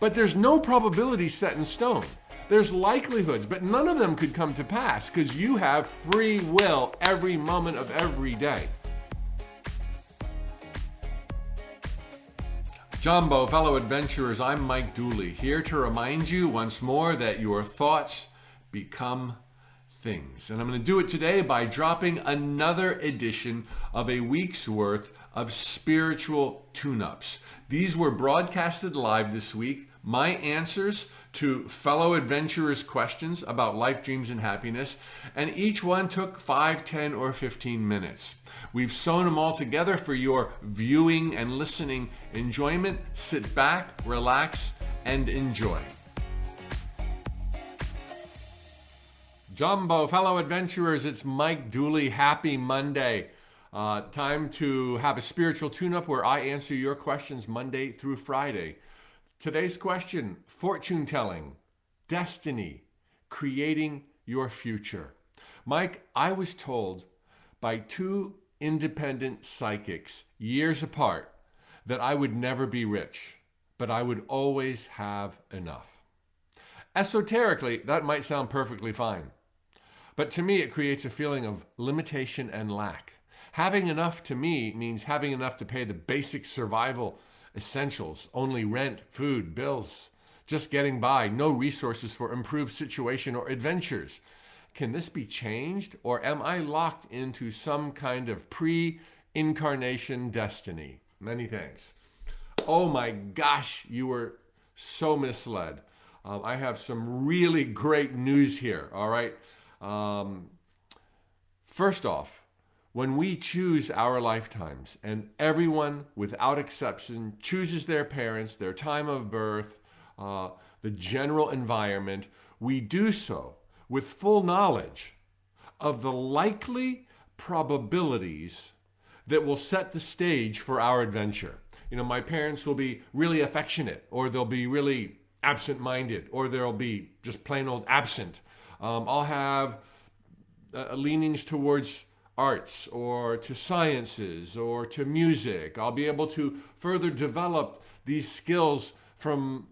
But there's no probability set in stone. There's likelihoods, but none of them could come to pass because you have free will every moment of every day. Jumbo, fellow adventurers, I'm Mike Dooley, here to remind you once more that your thoughts become things. And I'm going to do it today by dropping another edition of a week's worth of spiritual tune ups. These were broadcasted live this week. My answers to fellow adventurers' questions about life, dreams, and happiness, and each one took 5, 10, or 15 minutes. We've sewn them all together for your viewing and listening enjoyment. Sit back, relax, and enjoy. Jumbo, fellow adventurers, it's Mike Dooley. Happy Monday. Uh, time to have a spiritual tune up where I answer your questions Monday through Friday. Today's question fortune telling, destiny, creating your future. Mike, I was told by two independent psychics years apart that I would never be rich, but I would always have enough. Esoterically, that might sound perfectly fine. But to me, it creates a feeling of limitation and lack. Having enough to me means having enough to pay the basic survival essentials only rent, food, bills, just getting by, no resources for improved situation or adventures. Can this be changed, or am I locked into some kind of pre incarnation destiny? Many thanks. Oh my gosh, you were so misled. Um, I have some really great news here, all right? Um, first off, when we choose our lifetimes, and everyone without exception chooses their parents, their time of birth, uh, the general environment, we do so with full knowledge of the likely probabilities that will set the stage for our adventure. You know, my parents will be really affectionate, or they'll be really absent minded, or they'll be just plain old absent. Um, I'll have uh, leanings towards arts or to sciences or to music. I'll be able to further develop these skills from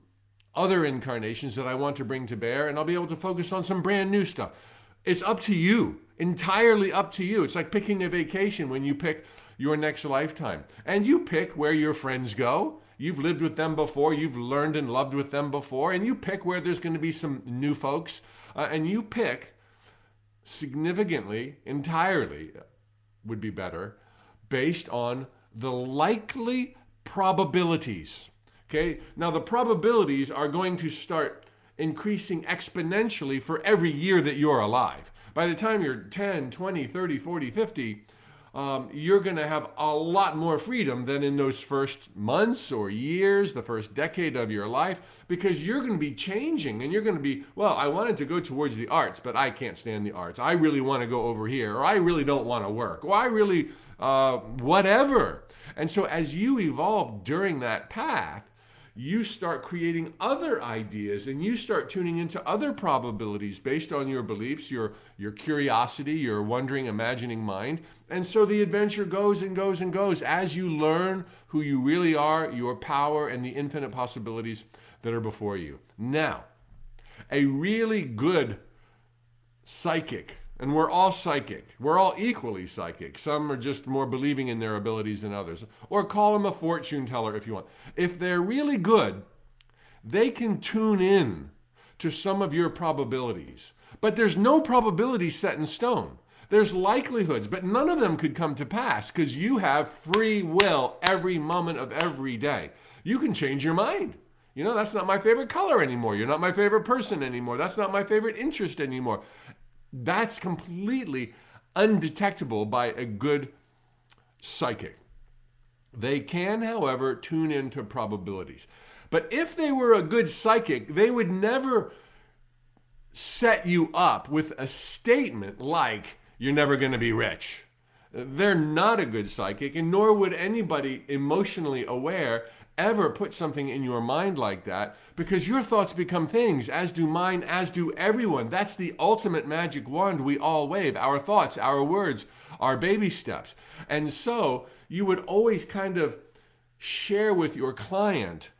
other incarnations that I want to bring to bear, and I'll be able to focus on some brand new stuff. It's up to you, entirely up to you. It's like picking a vacation when you pick your next lifetime. And you pick where your friends go. You've lived with them before, you've learned and loved with them before, and you pick where there's going to be some new folks, uh, and you pick significantly, entirely would be better, based on the likely probabilities. Okay, now the probabilities are going to start increasing exponentially for every year that you're alive. By the time you're 10, 20, 30, 40, 50, um, you're going to have a lot more freedom than in those first months or years, the first decade of your life, because you're going to be changing and you're going to be, well, I wanted to go towards the arts, but I can't stand the arts. I really want to go over here, or I really don't want to work, or I really, uh, whatever. And so as you evolve during that path, you start creating other ideas and you start tuning into other probabilities based on your beliefs, your, your curiosity, your wondering, imagining mind. And so the adventure goes and goes and goes as you learn who you really are, your power, and the infinite possibilities that are before you. Now, a really good psychic and we're all psychic. We're all equally psychic. Some are just more believing in their abilities than others. Or call them a fortune teller if you want. If they're really good, they can tune in to some of your probabilities. But there's no probability set in stone. There's likelihoods, but none of them could come to pass because you have free will every moment of every day. You can change your mind. You know, that's not my favorite color anymore. You're not my favorite person anymore. That's not my favorite interest anymore. That's completely undetectable by a good psychic. They can, however, tune into probabilities. But if they were a good psychic, they would never set you up with a statement like, you're never going to be rich. They're not a good psychic, and nor would anybody emotionally aware ever put something in your mind like that because your thoughts become things, as do mine, as do everyone. That's the ultimate magic wand we all wave our thoughts, our words, our baby steps. And so you would always kind of share with your client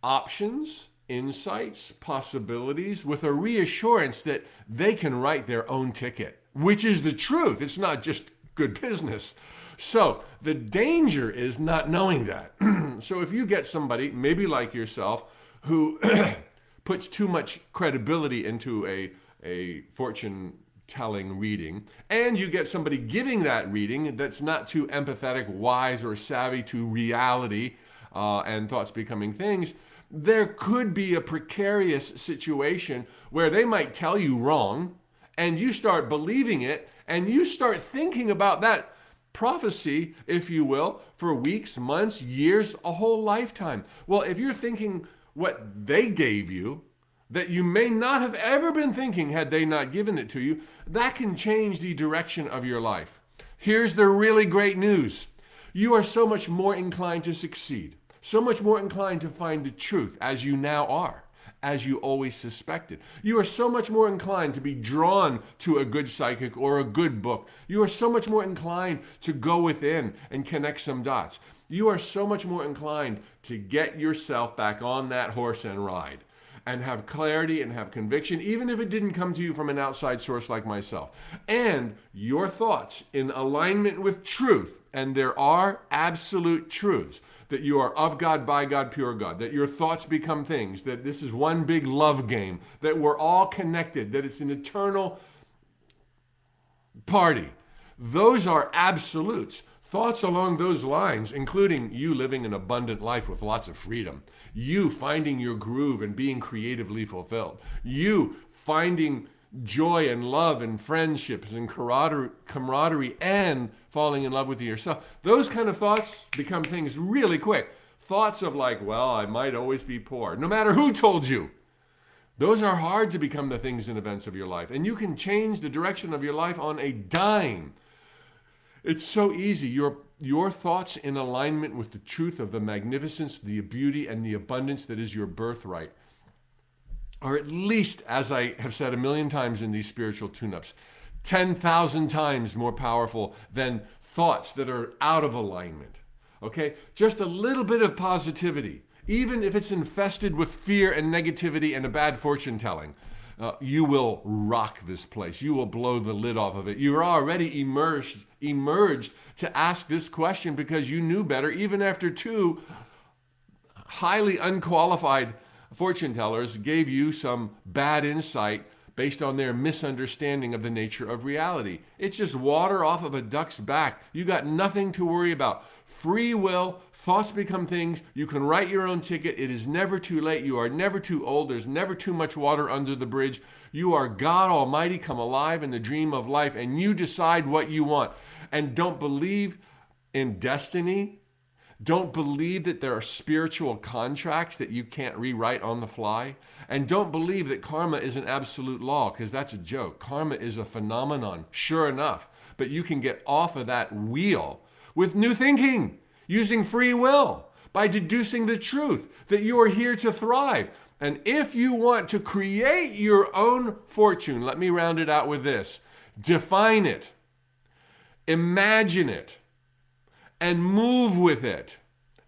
options, insights, possibilities, with a reassurance that they can write their own ticket, which is the truth. It's not just good business. So the danger is not knowing that. so if you get somebody, maybe like yourself, who puts too much credibility into a, a fortune telling reading, and you get somebody giving that reading that's not too empathetic, wise, or savvy to reality uh, and thoughts becoming things, there could be a precarious situation where they might tell you wrong, and you start believing it, and you start thinking about that prophecy, if you will, for weeks, months, years, a whole lifetime. Well, if you're thinking what they gave you, that you may not have ever been thinking had they not given it to you, that can change the direction of your life. Here's the really great news you are so much more inclined to succeed, so much more inclined to find the truth, as you now are, as you always suspected. You are so much more inclined to be drawn to a good psychic or a good book. You are so much more inclined to go within and connect some dots. You are so much more inclined to get yourself back on that horse and ride and have clarity and have conviction, even if it didn't come to you from an outside source like myself. And your thoughts in alignment with truth, and there are absolute truths that you are of God, by God, pure God, that your thoughts become things, that this is one big love game, that we're all connected, that it's an eternal party. Those are absolutes. Thoughts along those lines, including you living an abundant life with lots of freedom, you finding your groove and being creatively fulfilled, you finding joy and love and friendships and camaraderie and falling in love with yourself. Those kind of thoughts become things really quick. Thoughts of like, well, I might always be poor, no matter who told you. Those are hard to become the things and events of your life. And you can change the direction of your life on a dime it's so easy. Your, your thoughts in alignment with the truth of the magnificence, the beauty, and the abundance that is your birthright are at least, as I have said a million times in these spiritual tune ups, 10,000 times more powerful than thoughts that are out of alignment. Okay? Just a little bit of positivity, even if it's infested with fear and negativity and a bad fortune telling uh, you will rock this place. You will blow the lid off of it. You're already immersed, emerged to ask this question because you knew better, even after two highly unqualified fortune tellers gave you some bad insight based on their misunderstanding of the nature of reality. It's just water off of a duck's back. You got nothing to worry about. Free will, thoughts become things. You can write your own ticket. It is never too late. You are never too old. There's never too much water under the bridge. You are God Almighty come alive in the dream of life, and you decide what you want. And don't believe in destiny don't believe that there are spiritual contracts that you can't rewrite on the fly. And don't believe that karma is an absolute law, because that's a joke. Karma is a phenomenon, sure enough. But you can get off of that wheel with new thinking, using free will, by deducing the truth that you are here to thrive. And if you want to create your own fortune, let me round it out with this define it, imagine it and move with it.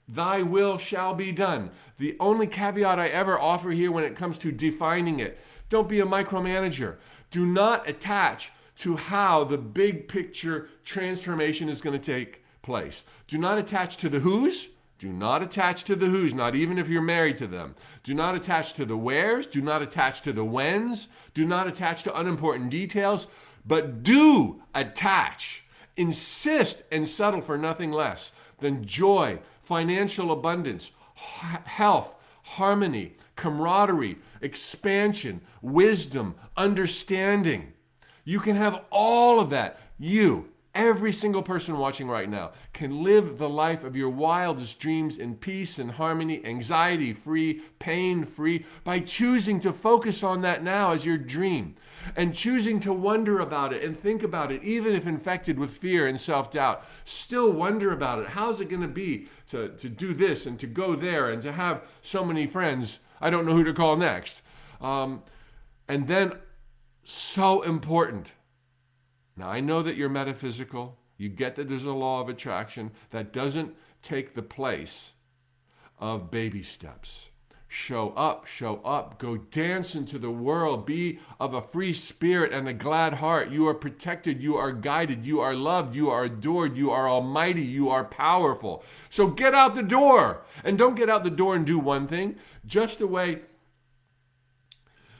Thy will shall be done. The only caveat I ever offer here when it comes to defining it don't be a micromanager. Do not attach to how the big picture transformation is going to take place. Do not attach to the who's. Do not attach to the who's, not even if you're married to them. Do not attach to the where's. Do not attach to the when's. Do not attach to unimportant details. But do attach Insist and settle for nothing less than joy, financial abundance, health, harmony, camaraderie, expansion, wisdom, understanding. You can have all of that. You, every single person watching right now, can live the life of your wildest dreams in peace and harmony, anxiety free, pain free, by choosing to focus on that now as your dream and choosing to wonder about it and think about it, even if infected with fear and self doubt, still wonder about it. How's it going to be to, to do this and to go there and to have so many friends? I don't know who to call next. Um, and then, so important. Now, I know that you're metaphysical. You get that there's a law of attraction that doesn't take the place of baby steps show up, show up. Go dance into the world. Be of a free spirit and a glad heart. You are protected. You are guided. You are loved. You are adored. You are almighty. You are powerful. So get out the door. And don't get out the door and do one thing, just the way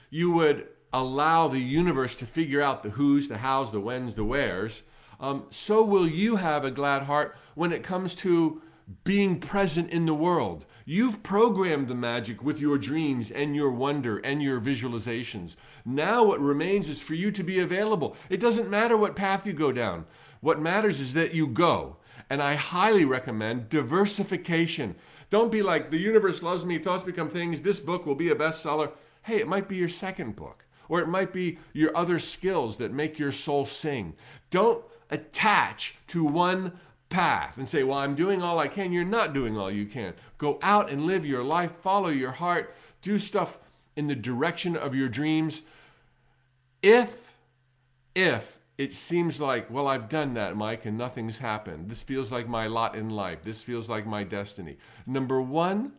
you would allow the universe to figure out the who's, the how's, the when's, the where's. Um, so will you have a glad heart when it comes to being present in the world. You've programmed the magic with your dreams and your wonder and your visualizations. Now, what remains is for you to be available. It doesn't matter what path you go down. What matters is that you go. And I highly recommend diversification. Don't be like, the universe loves me, thoughts become things, this book will be a bestseller. Hey, it might be your second book, or it might be your other skills that make your soul sing. Don't attach to one path and say, Well, I'm doing all I can. You're not doing all you can. Go out and live your life, follow your heart, do stuff in the direction of your dreams. If, if it seems like, well, I've done that, Mike, and nothing's happened. This feels like my lot in life. This feels like my destiny. Number one,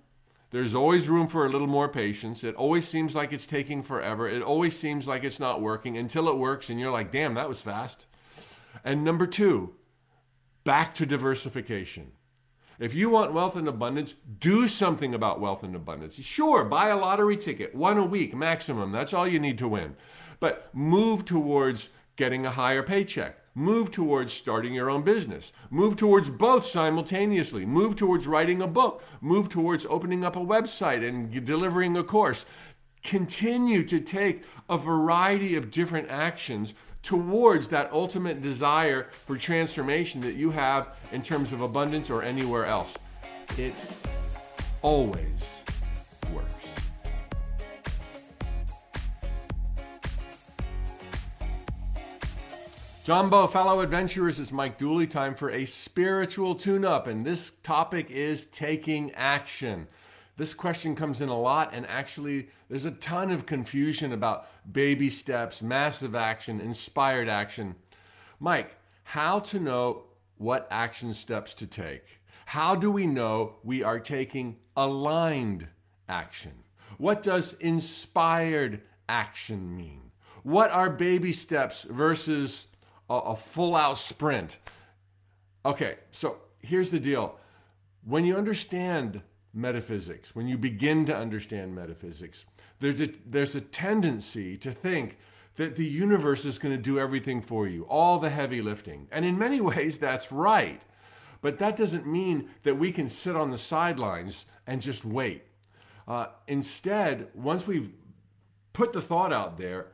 there's always room for a little more patience. It always seems like it's taking forever. It always seems like it's not working until it works, and you're like, damn, that was fast. And number two, back to diversification. If you want wealth and abundance, do something about wealth and abundance. Sure, buy a lottery ticket, one a week maximum. That's all you need to win. But move towards getting a higher paycheck. Move towards starting your own business. Move towards both simultaneously. Move towards writing a book. Move towards opening up a website and delivering a course. Continue to take a variety of different actions towards that ultimate desire for transformation that you have in terms of abundance or anywhere else. It always works. Jumbo, fellow adventurers, it's Mike Dooley. Time for a spiritual tune up, and this topic is taking action. This question comes in a lot, and actually, there's a ton of confusion about baby steps, massive action, inspired action. Mike, how to know what action steps to take? How do we know we are taking aligned action? What does inspired action mean? What are baby steps versus a, a full out sprint? Okay, so here's the deal. When you understand metaphysics, when you begin to understand metaphysics, there's a, there's a tendency to think that the universe is going to do everything for you, all the heavy lifting. And in many ways, that's right. But that doesn't mean that we can sit on the sidelines and just wait. Uh, instead, once we've put the thought out there,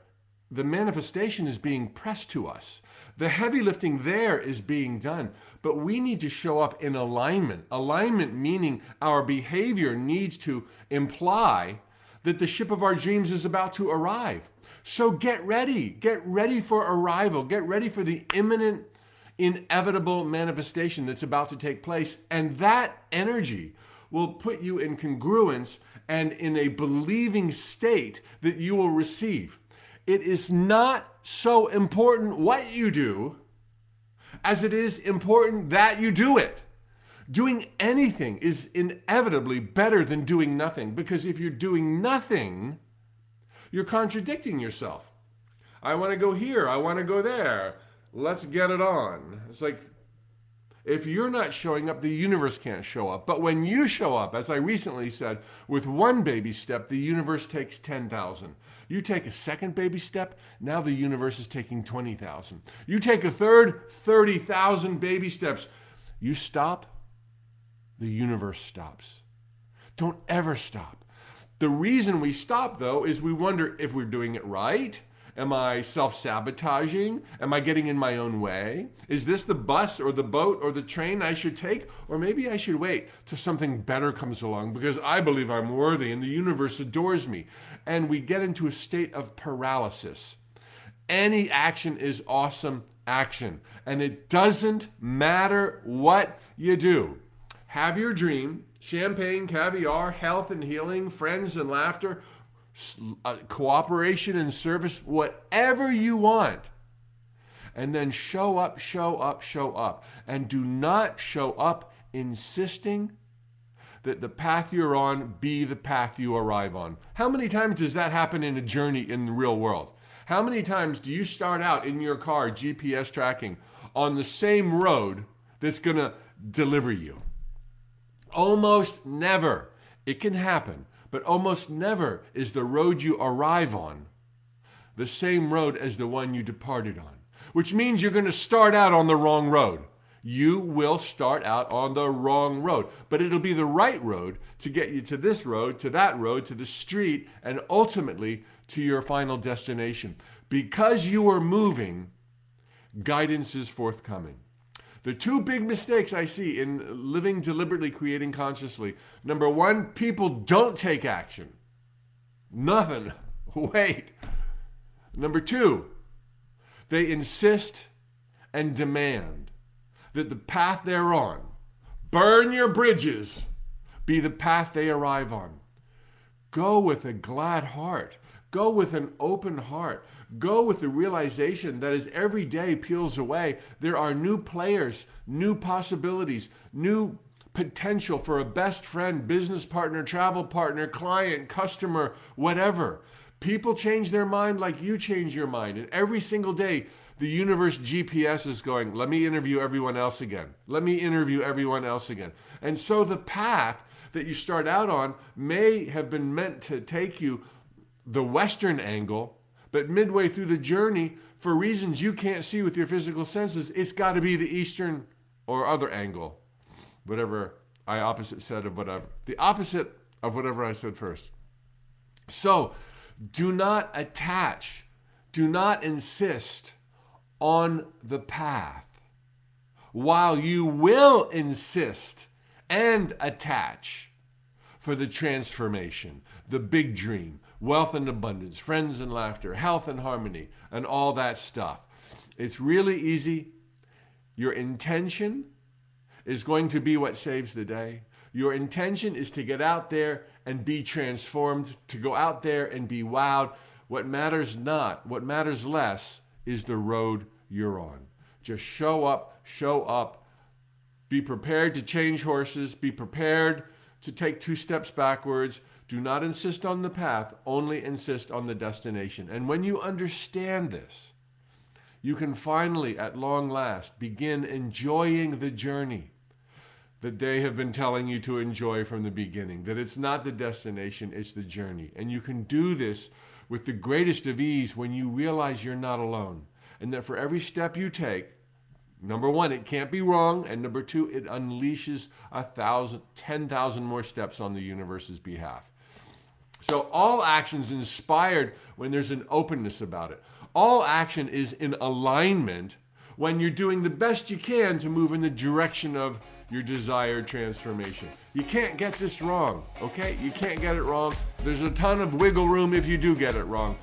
the manifestation is being pressed to us. The heavy lifting there is being done, but we need to show up in alignment. Alignment meaning our behavior needs to imply that the ship of our dreams is about to arrive. So get ready. Get ready for arrival. Get ready for the imminent, inevitable manifestation that's about to take place. And that energy will put you in congruence and in a believing state that you will receive. It is not so important what you do as it is important that you do it. Doing anything is inevitably better than doing nothing because if you're doing nothing, you're contradicting yourself. I want to go here, I want to go there. Let's get it on. It's like if you're not showing up, the universe can't show up. But when you show up, as I recently said, with one baby step, the universe takes 10,000. You take a second baby step, now the universe is taking 20,000. You take a third, 30,000 baby steps. You stop, the universe stops. Don't ever stop. The reason we stop, though, is we wonder if we're doing it right Am I self sabotaging? Am I getting in my own way? Is this the bus or the boat or the train I should take? Or maybe I should wait till something better comes along because I believe I'm worthy and the universe adores me. And we get into a state of paralysis. Any action is awesome action. And it doesn't matter what you do. Have your dream, champagne, caviar, health and healing, friends and laughter, uh, cooperation and service, whatever you want. And then show up, show up, show up. And do not show up insisting that the path you're on be the path you arrive on. How many times does that happen in a journey in the real world? How many times do you start out in your car, GPS tracking, on the same road that's going to deliver you? Almost never. It can happen, but almost never is the road you arrive on the same road as the one you departed on, which means you're going to start out on the wrong road. You will start out on the wrong road, but it'll be the right road to get you to this road, to that road, to the street, and ultimately to your final destination. Because you are moving, guidance is forthcoming. The two big mistakes I see in living deliberately, creating consciously number one, people don't take action. Nothing. Wait. Number two, they insist and demand that the path they're on, burn your bridges, be the path they arrive on. Go with a glad heart. Go with an open heart. Go with the realization that as every day peels away, there are new players, new possibilities, new potential for a best friend, business partner, travel partner, client, customer, whatever. People change their mind like you change your mind. And every single day, the universe GPS is going, let me interview everyone else again. Let me interview everyone else again. And so the path that you start out on may have been meant to take you the western angle, but midway through the journey, for reasons you can't see with your physical senses, it's got to be the eastern or other angle, whatever I opposite said of whatever. The opposite of whatever I said first. So do not attach, do not insist on the path, while you will insist and attach for the transformation, the big dream, wealth and abundance, friends and laughter, health and harmony, and all that stuff. It's really easy. Your intention is going to be what saves the day. Your intention is to get out there and be transformed, to go out there and be wowed. What matters not, what matters less, is the road you're on. Just show up, show up. Be prepared to change horses, be prepared to take two steps backwards do not insist on the path, only insist on the destination. And when you understand this, you can finally, at long last, begin enjoying the journey that they have been telling you to enjoy from the beginning. That it's not the destination, it's the journey. And you can do this with the greatest of ease when you realize you're not alone. And that for every step you take, number one, it can't be wrong. And number two, it unleashes a thousand, ten thousand more steps on the universe's behalf. So all action is inspired when there's an openness about it. All action is in alignment when you're doing the best you can to move in the direction of your desired transformation. You can't get this wrong, okay? You can't get it wrong. There's a ton of wiggle room if you do get it wrong.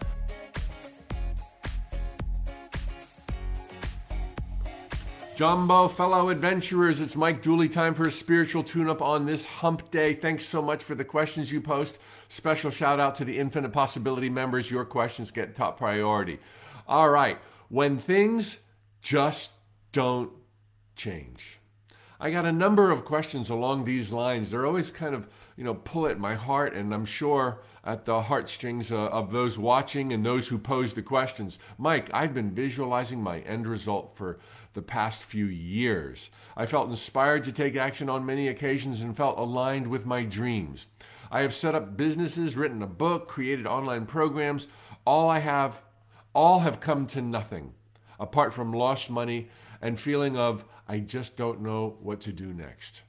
Jumbo, fellow adventurers, it's Mike Dooley. Time for a spiritual tune up on this hump day. Thanks so much for the questions you post. Special shout out to the Infinite Possibility members. Your questions get top priority. All right, when things just don't change. I got a number of questions along these lines. They're always kind of, you know, pull at my heart, and I'm sure at the heartstrings uh, of those watching and those who pose the questions. Mike, I've been visualizing my end result for the past few years. I felt inspired to take action on many occasions and felt aligned with my dreams. I have set up businesses, written a book, created online programs. All I have, all have come to nothing apart from lost money and feeling of I just don't know what to do next.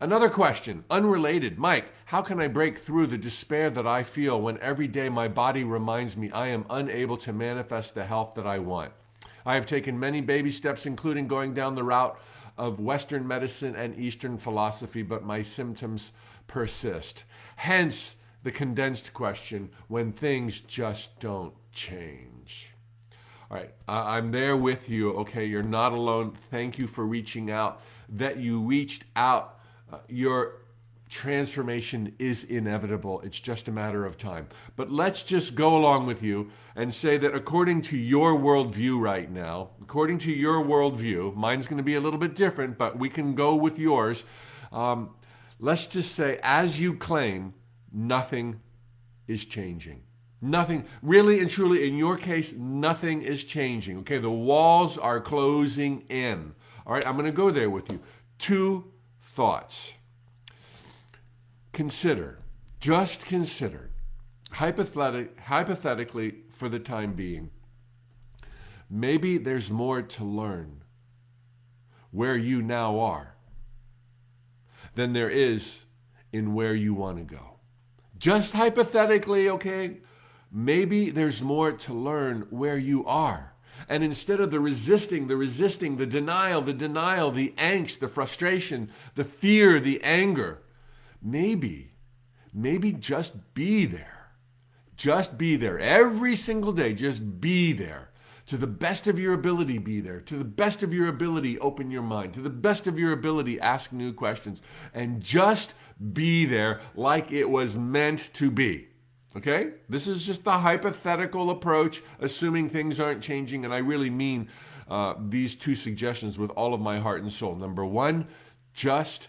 Another question, unrelated. Mike, how can I break through the despair that I feel when every day my body reminds me I am unable to manifest the health that I want? I have taken many baby steps, including going down the route of Western medicine and Eastern philosophy, but my symptoms persist. Hence the condensed question when things just don't change. All right, I'm there with you. Okay, you're not alone. Thank you for reaching out. That you reached out. Uh, your transformation is inevitable. It's just a matter of time. But let's just go along with you and say that according to your worldview right now, according to your worldview, mine's going to be a little bit different, but we can go with yours. Um, let's just say, as you claim, nothing is changing. Nothing, really and truly, in your case, nothing is changing. Okay, the walls are closing in. All right, I'm going to go there with you. Two thoughts. Consider, just consider, hypothetic, hypothetically, for the time being, maybe there's more to learn where you now are than there is in where you want to go. Just hypothetically, okay, maybe there's more to learn where you are. And instead of the resisting, the resisting, the denial, the denial, the angst, the frustration, the fear, the anger, maybe, maybe just be there. Just be there every single day. Just be there. To the best of your ability, be there. To the best of your ability, open your mind. To the best of your ability, ask new questions. And just be there like it was meant to be. Okay? This is just the hypothetical approach, assuming things aren't changing. And I really mean uh, these two suggestions with all of my heart and soul. Number one, just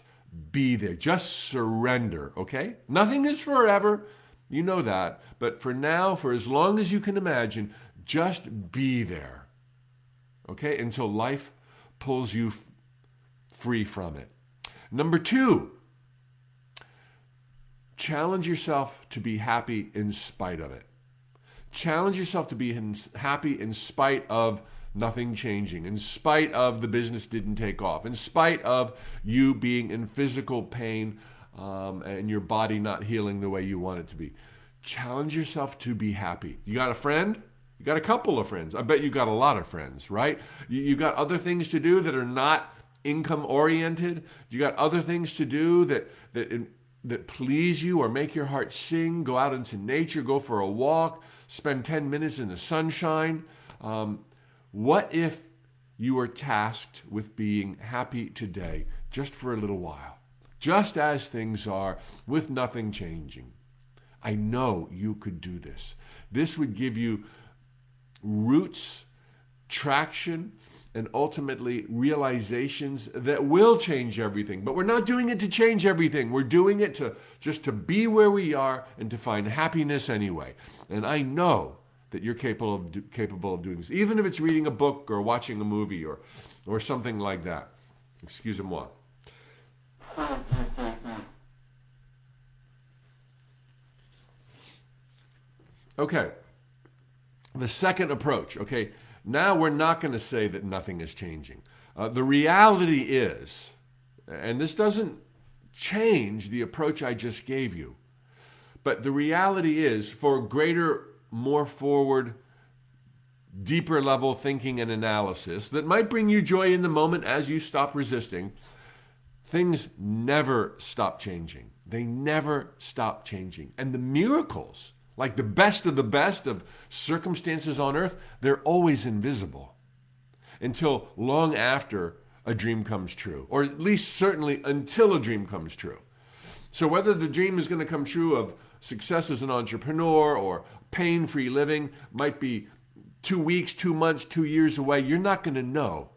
be there. Just surrender. Okay? Nothing is forever. You know that. But for now, for as long as you can imagine, just be there. Okay? Until life pulls you f- free from it. Number two, challenge yourself to be happy in spite of it. Challenge yourself to be in, happy in spite of nothing changing, in spite of the business didn't take off, in spite of you being in physical pain um, and your body not healing the way you want it to be. Challenge yourself to be happy. You got a friend? You got a couple of friends. I bet you got a lot of friends, right? You, you got other things to do that are not income oriented. You got other things to do that that that please you or make your heart sing, go out into nature, go for a walk, spend 10 minutes in the sunshine. Um, what if you were tasked with being happy today just for a little while, just as things are, with nothing changing? I know you could do this. This would give you roots, traction, and ultimately realizations that will change everything. But we're not doing it to change everything. We're doing it to just to be where we are and to find happiness anyway. And I know that you're capable of capable of doing this, even if it's reading a book or watching a movie or or something like that. Excuse moi. Okay. The second approach, okay, now we're not going to say that nothing is changing. Uh, the reality is, and this doesn't change the approach I just gave you, but the reality is for greater, more forward, deeper level thinking and analysis that might bring you joy in the moment as you stop resisting, things never stop changing. They never stop changing. And the miracles like the best of the best of circumstances on earth, they're always invisible until long after a dream comes true, or at least certainly until a dream comes true. So, whether the dream is going to come true of success as an entrepreneur or pain free living might be two weeks, two months, two years away, you're not going to know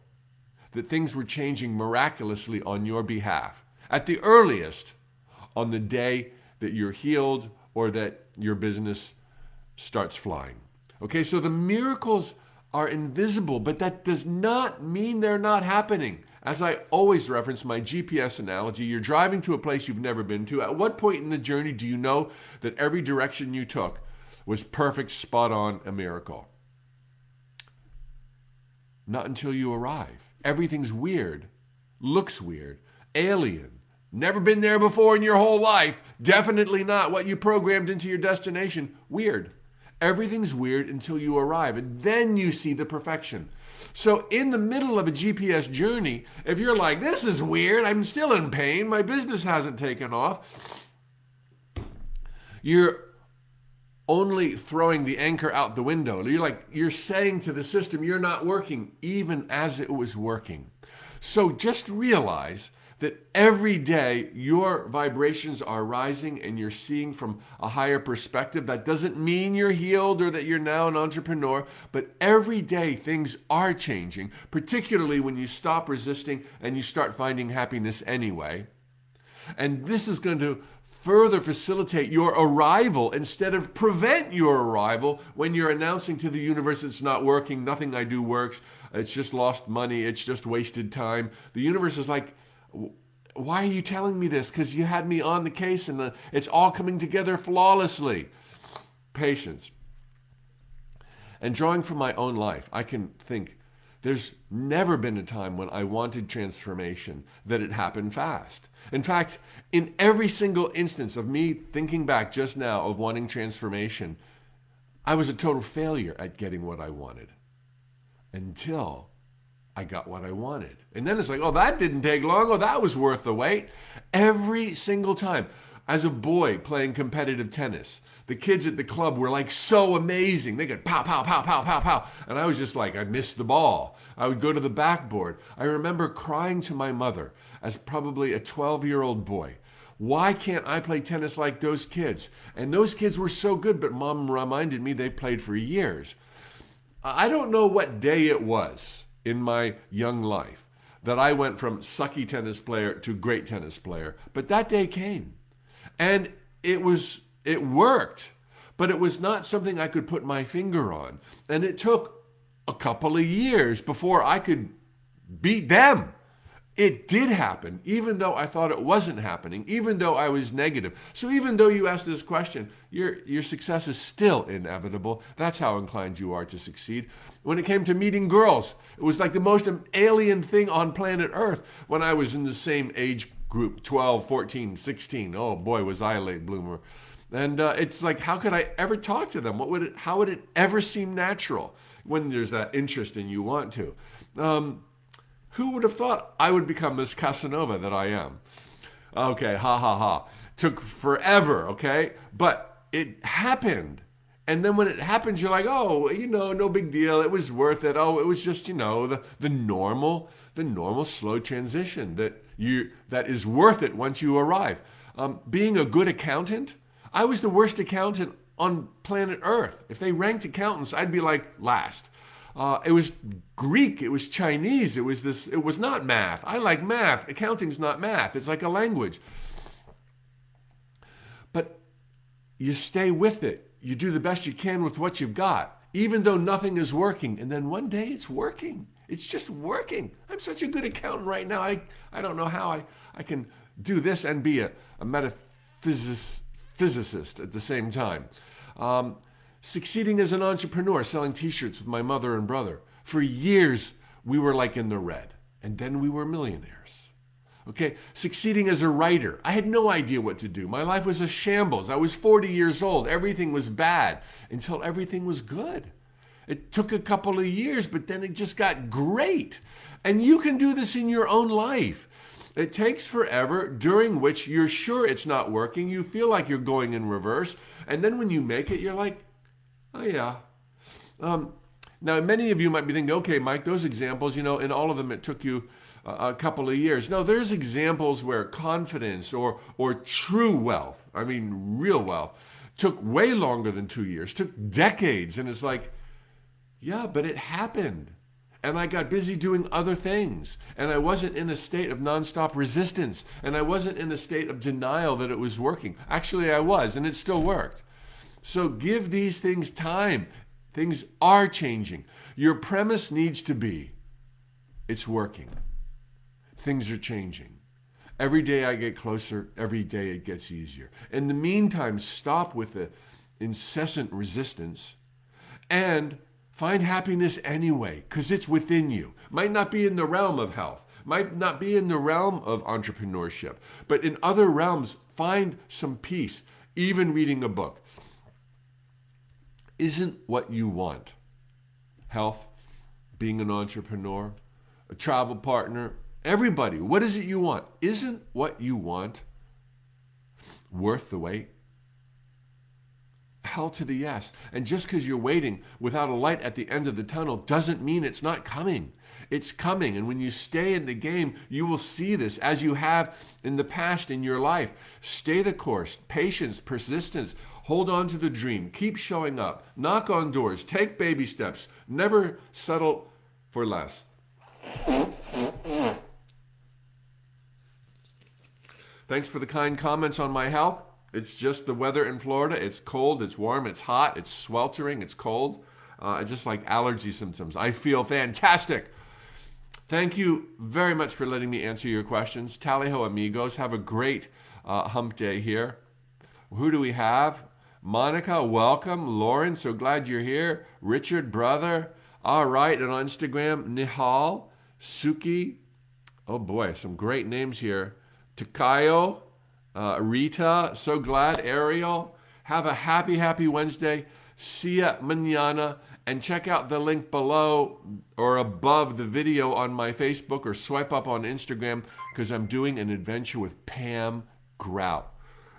that things were changing miraculously on your behalf. At the earliest, on the day that you're healed or that your business starts flying. Okay, so the miracles are invisible, but that does not mean they're not happening. As I always reference my GPS analogy, you're driving to a place you've never been to. At what point in the journey do you know that every direction you took was perfect, spot on, a miracle? Not until you arrive. Everything's weird, looks weird, alien, Never been there before in your whole life. Definitely not what you programmed into your destination. Weird. Everything's weird until you arrive, and then you see the perfection. So, in the middle of a GPS journey, if you're like, this is weird, I'm still in pain, my business hasn't taken off, you're only throwing the anchor out the window. You're like, you're saying to the system, you're not working, even as it was working. So, just realize that every day your vibrations are rising and you're seeing from a higher perspective. That doesn't mean you're healed or that you're now an entrepreneur, but every day things are changing, particularly when you stop resisting and you start finding happiness anyway. And this is going to further facilitate your arrival instead of prevent your arrival when you're announcing to the universe it's not working, nothing I do works, it's just lost money, it's just wasted time. The universe is like, why are you telling me this? Because you had me on the case and the, it's all coming together flawlessly. Patience. And drawing from my own life, I can think there's never been a time when I wanted transformation that it happened fast. In fact, in every single instance of me thinking back just now of wanting transformation, I was a total failure at getting what I wanted until I got what I wanted. And then it's like, oh, that didn't take long. Oh, that was worth the wait. Every single time. As a boy playing competitive tennis, the kids at the club were like so amazing. They could pow, pow, pow, pow, pow, pow. And I was just like, I missed the ball. I would go to the backboard. I remember crying to my mother as probably a 12 year old boy. Why can't I play tennis like those kids? And those kids were so good, but mom reminded me they played for years. I don't know what day it was in my young life that I went from sucky tennis player to great tennis player, but that day came. And it was it worked, but it was not something I could put my finger on. And it took a couple of years before I could beat them. It did happen, even though I thought it wasn't happening, even though I was negative. So even though you ask this question, your, your success is still inevitable. That's how inclined you are to succeed. When it came to meeting girls, it was like the most alien thing on planet Earth when I was in the same age group 12, 14, 16. Oh boy, was I a late bloomer. And uh, it's like, how could I ever talk to them? What would it, how would it ever seem natural when there's that interest and you want to? Um, who would have thought I would become this Casanova that I am? Okay, ha ha ha. Took forever, okay? But it happened. And then when it happens, you're like, oh, you know, no big deal. It was worth it. Oh, it was just, you know, the, the normal, the normal slow transition that you that is worth it once you arrive. Um, being a good accountant, I was the worst accountant on planet Earth. If they ranked accountants, I'd be like last. Uh, it was Greek. It was Chinese. It was this. It was not math. I like math. Accounting's not math. It's like a language. But you stay with it. You do the best you can with what you've got, even though nothing is working. And then one day it's working. It's just working. I'm such a good accountant right now. I, I don't know how I, I can do this and be a, a metaphysicist at the same time. Um, Succeeding as an entrepreneur, selling t shirts with my mother and brother. For years, we were like in the red, and then we were millionaires. Okay, succeeding as a writer. I had no idea what to do. My life was a shambles. I was 40 years old. Everything was bad until everything was good. It took a couple of years, but then it just got great. And you can do this in your own life. It takes forever, during which you're sure it's not working. You feel like you're going in reverse. And then when you make it, you're like, Oh, yeah. Um, now, many of you might be thinking, okay, Mike, those examples, you know, in all of them, it took you a couple of years. No, there's examples where confidence or, or true wealth, I mean, real wealth, took way longer than two years, took decades. And it's like, yeah, but it happened. And I got busy doing other things. And I wasn't in a state of nonstop resistance. And I wasn't in a state of denial that it was working. Actually, I was, and it still worked. So give these things time. Things are changing. Your premise needs to be it's working. Things are changing. Every day I get closer, every day it gets easier. In the meantime, stop with the incessant resistance and find happiness anyway, because it's within you. Might not be in the realm of health, might not be in the realm of entrepreneurship, but in other realms, find some peace, even reading a book isn't what you want. Health, being an entrepreneur, a travel partner, everybody, what is it you want? Isn't what you want worth the wait? Hell to the yes. And just because you're waiting without a light at the end of the tunnel doesn't mean it's not coming. It's coming. And when you stay in the game, you will see this as you have in the past in your life. Stay the course, patience, persistence, Hold on to the dream. Keep showing up. Knock on doors. Take baby steps. Never settle for less. Thanks for the kind comments on my health. It's just the weather in Florida. It's cold, it's warm, it's hot, it's sweltering, it's cold. Uh, it's just like allergy symptoms. I feel fantastic. Thank you very much for letting me answer your questions. Tally ho, amigos. Have a great uh, hump day here. Who do we have? Monica, welcome. Lauren, so glad you're here. Richard, brother. All right, and on Instagram, Nihal, Suki. Oh boy, some great names here. Takayo, uh, Rita, so glad. Ariel, have a happy, happy Wednesday. See ya manana. And check out the link below or above the video on my Facebook or swipe up on Instagram because I'm doing an adventure with Pam Grout.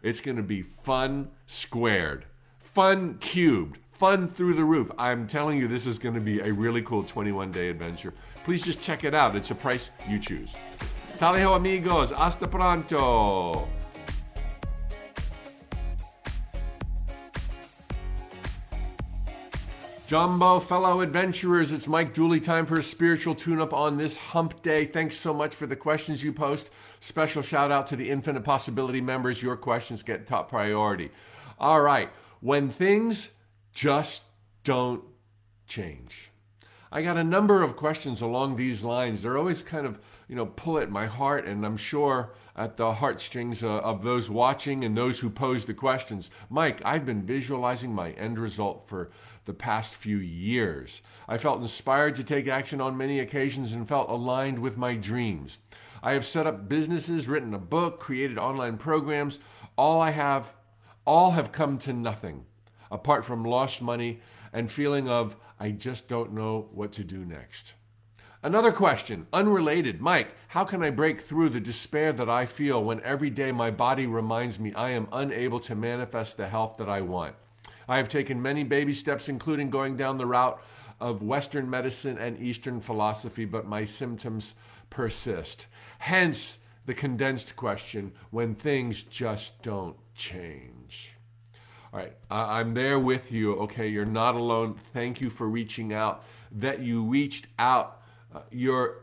It's going to be fun squared, fun cubed, fun through the roof. I'm telling you, this is going to be a really cool 21 day adventure. Please just check it out. It's a price you choose. Taliho amigos, hasta pronto. Jumbo, fellow adventurers, it's Mike Dooley. Time for a spiritual tune up on this hump day. Thanks so much for the questions you post. Special shout out to the Infinite Possibility members. Your questions get top priority. All right, when things just don't change. I got a number of questions along these lines. They're always kind of, you know, pull at my heart, and I'm sure at the heartstrings uh, of those watching and those who pose the questions. Mike, I've been visualizing my end result for the past few years. I felt inspired to take action on many occasions and felt aligned with my dreams. I have set up businesses, written a book, created online programs. All I have, all have come to nothing apart from lost money and feeling of I just don't know what to do next. Another question, unrelated. Mike, how can I break through the despair that I feel when every day my body reminds me I am unable to manifest the health that I want? I have taken many baby steps, including going down the route of Western medicine and Eastern philosophy, but my symptoms persist. Hence the condensed question when things just don't change. All right, I'm there with you. Okay, you're not alone. Thank you for reaching out. That you reached out. Uh, your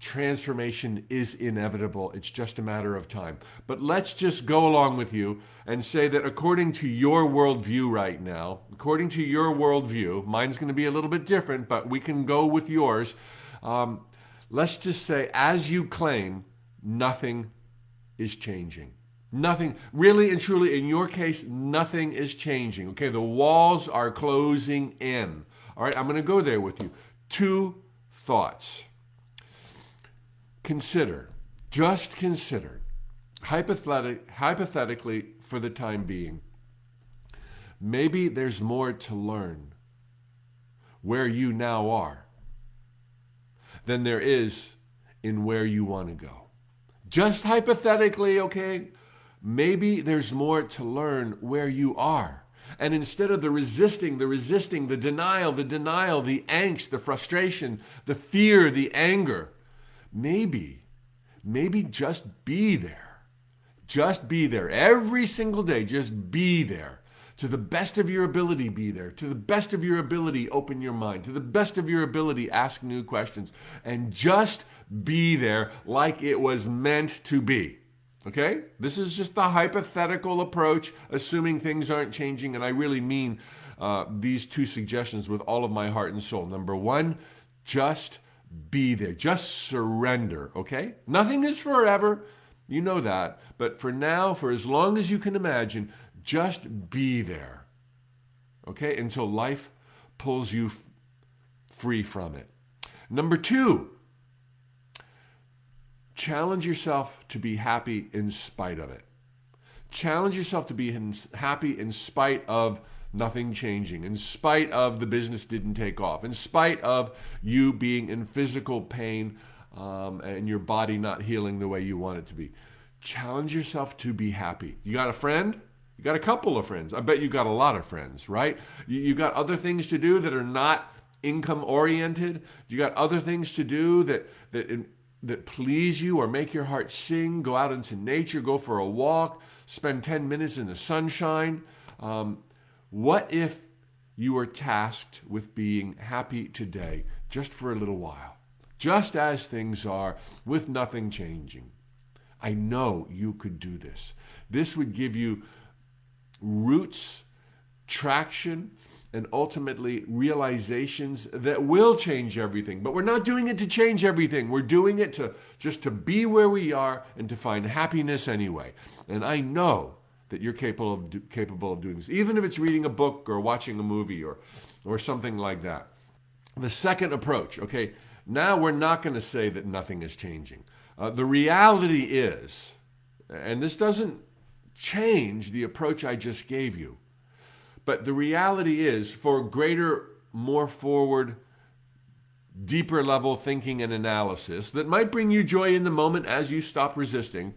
transformation is inevitable. It's just a matter of time. But let's just go along with you and say that according to your worldview right now, according to your worldview, mine's going to be a little bit different, but we can go with yours. Um, let's just say, as you claim, nothing is changing. Nothing, really and truly, in your case, nothing is changing. Okay, the walls are closing in. All right, I'm going to go there with you. Two thoughts consider, just consider, hypothetic, hypothetically for the time being, maybe there's more to learn where you now are than there is in where you want to go. Just hypothetically, okay? Maybe there's more to learn where you are. And instead of the resisting, the resisting, the denial, the denial, the angst, the frustration, the fear, the anger, maybe, maybe just be there. Just be there every single day. Just be there. To the best of your ability, be there. To the best of your ability, open your mind. To the best of your ability, ask new questions. And just be there like it was meant to be. Okay? This is just the hypothetical approach, assuming things aren't changing. And I really mean uh, these two suggestions with all of my heart and soul. Number one, just be there. Just surrender, okay? Nothing is forever. You know that. But for now, for as long as you can imagine, just be there, okay? Until life pulls you f- free from it. Number two, challenge yourself to be happy in spite of it. Challenge yourself to be happy in spite of nothing changing, in spite of the business didn't take off, in spite of you being in physical pain um, and your body not healing the way you want it to be. Challenge yourself to be happy. You got a friend? You got a couple of friends. I bet you got a lot of friends, right? You, you got other things to do that are not income oriented. You got other things to do that that that please you or make your heart sing. Go out into nature, go for a walk, spend 10 minutes in the sunshine. Um, what if you were tasked with being happy today just for a little while, just as things are, with nothing changing? I know you could do this. This would give you roots, traction, and ultimately realizations that will change everything. But we're not doing it to change everything. We're doing it to just to be where we are and to find happiness anyway. And I know that you're capable of do, capable of doing this, even if it's reading a book or watching a movie or or something like that. The second approach, okay, now we're not going to say that nothing is changing. Uh, the reality is, and this doesn't change the approach I just gave you, but the reality is for greater, more forward, deeper level thinking and analysis that might bring you joy in the moment as you stop resisting,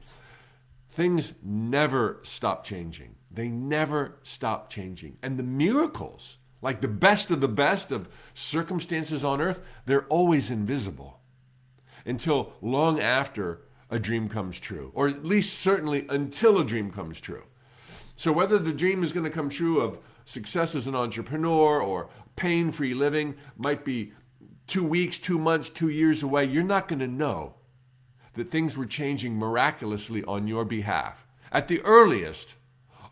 things never stop changing. They never stop changing. And the miracles, like the best of the best of circumstances on earth, they're always invisible until long after a dream comes true, or at least certainly until a dream comes true. So, whether the dream is going to come true of success as an entrepreneur or pain free living might be two weeks, two months, two years away. You're not going to know that things were changing miraculously on your behalf. At the earliest,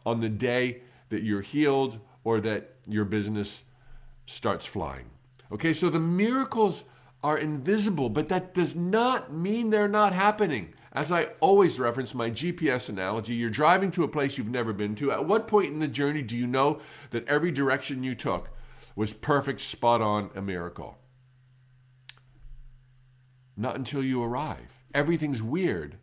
on the day that you're healed or that your business starts flying. Okay, so the miracles are invisible, but that does not mean they're not happening. As I always reference my GPS analogy, you're driving to a place you've never been to. At what point in the journey do you know that every direction you took was perfect, spot on, a miracle? Not until you arrive. Everything's weird,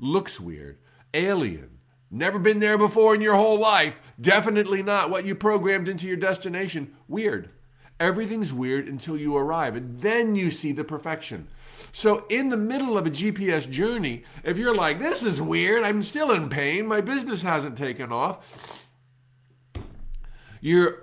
looks weird, alien. Never been there before in your whole life. Definitely not what you programmed into your destination. Weird. Everything's weird until you arrive, and then you see the perfection. So, in the middle of a GPS journey, if you're like, this is weird, I'm still in pain, my business hasn't taken off, you're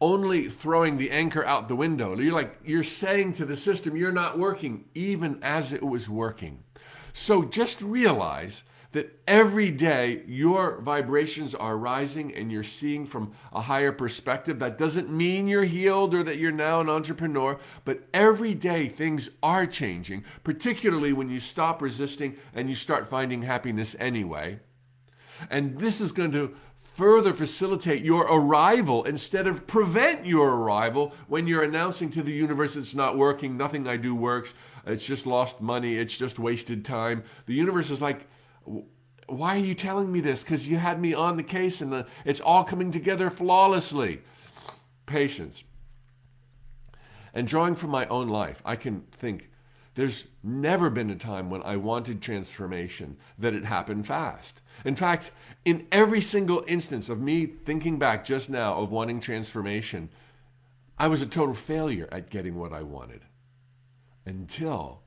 only throwing the anchor out the window. You're like, you're saying to the system, you're not working, even as it was working. So, just realize that every day your vibrations are rising and you're seeing from a higher perspective. That doesn't mean you're healed or that you're now an entrepreneur, but every day things are changing, particularly when you stop resisting and you start finding happiness anyway. And this is going to further facilitate your arrival instead of prevent your arrival when you're announcing to the universe it's not working, nothing I do works, it's just lost money, it's just wasted time. The universe is like, why are you telling me this? Because you had me on the case and the, it's all coming together flawlessly. Patience. And drawing from my own life, I can think there's never been a time when I wanted transformation that it happened fast. In fact, in every single instance of me thinking back just now of wanting transformation, I was a total failure at getting what I wanted until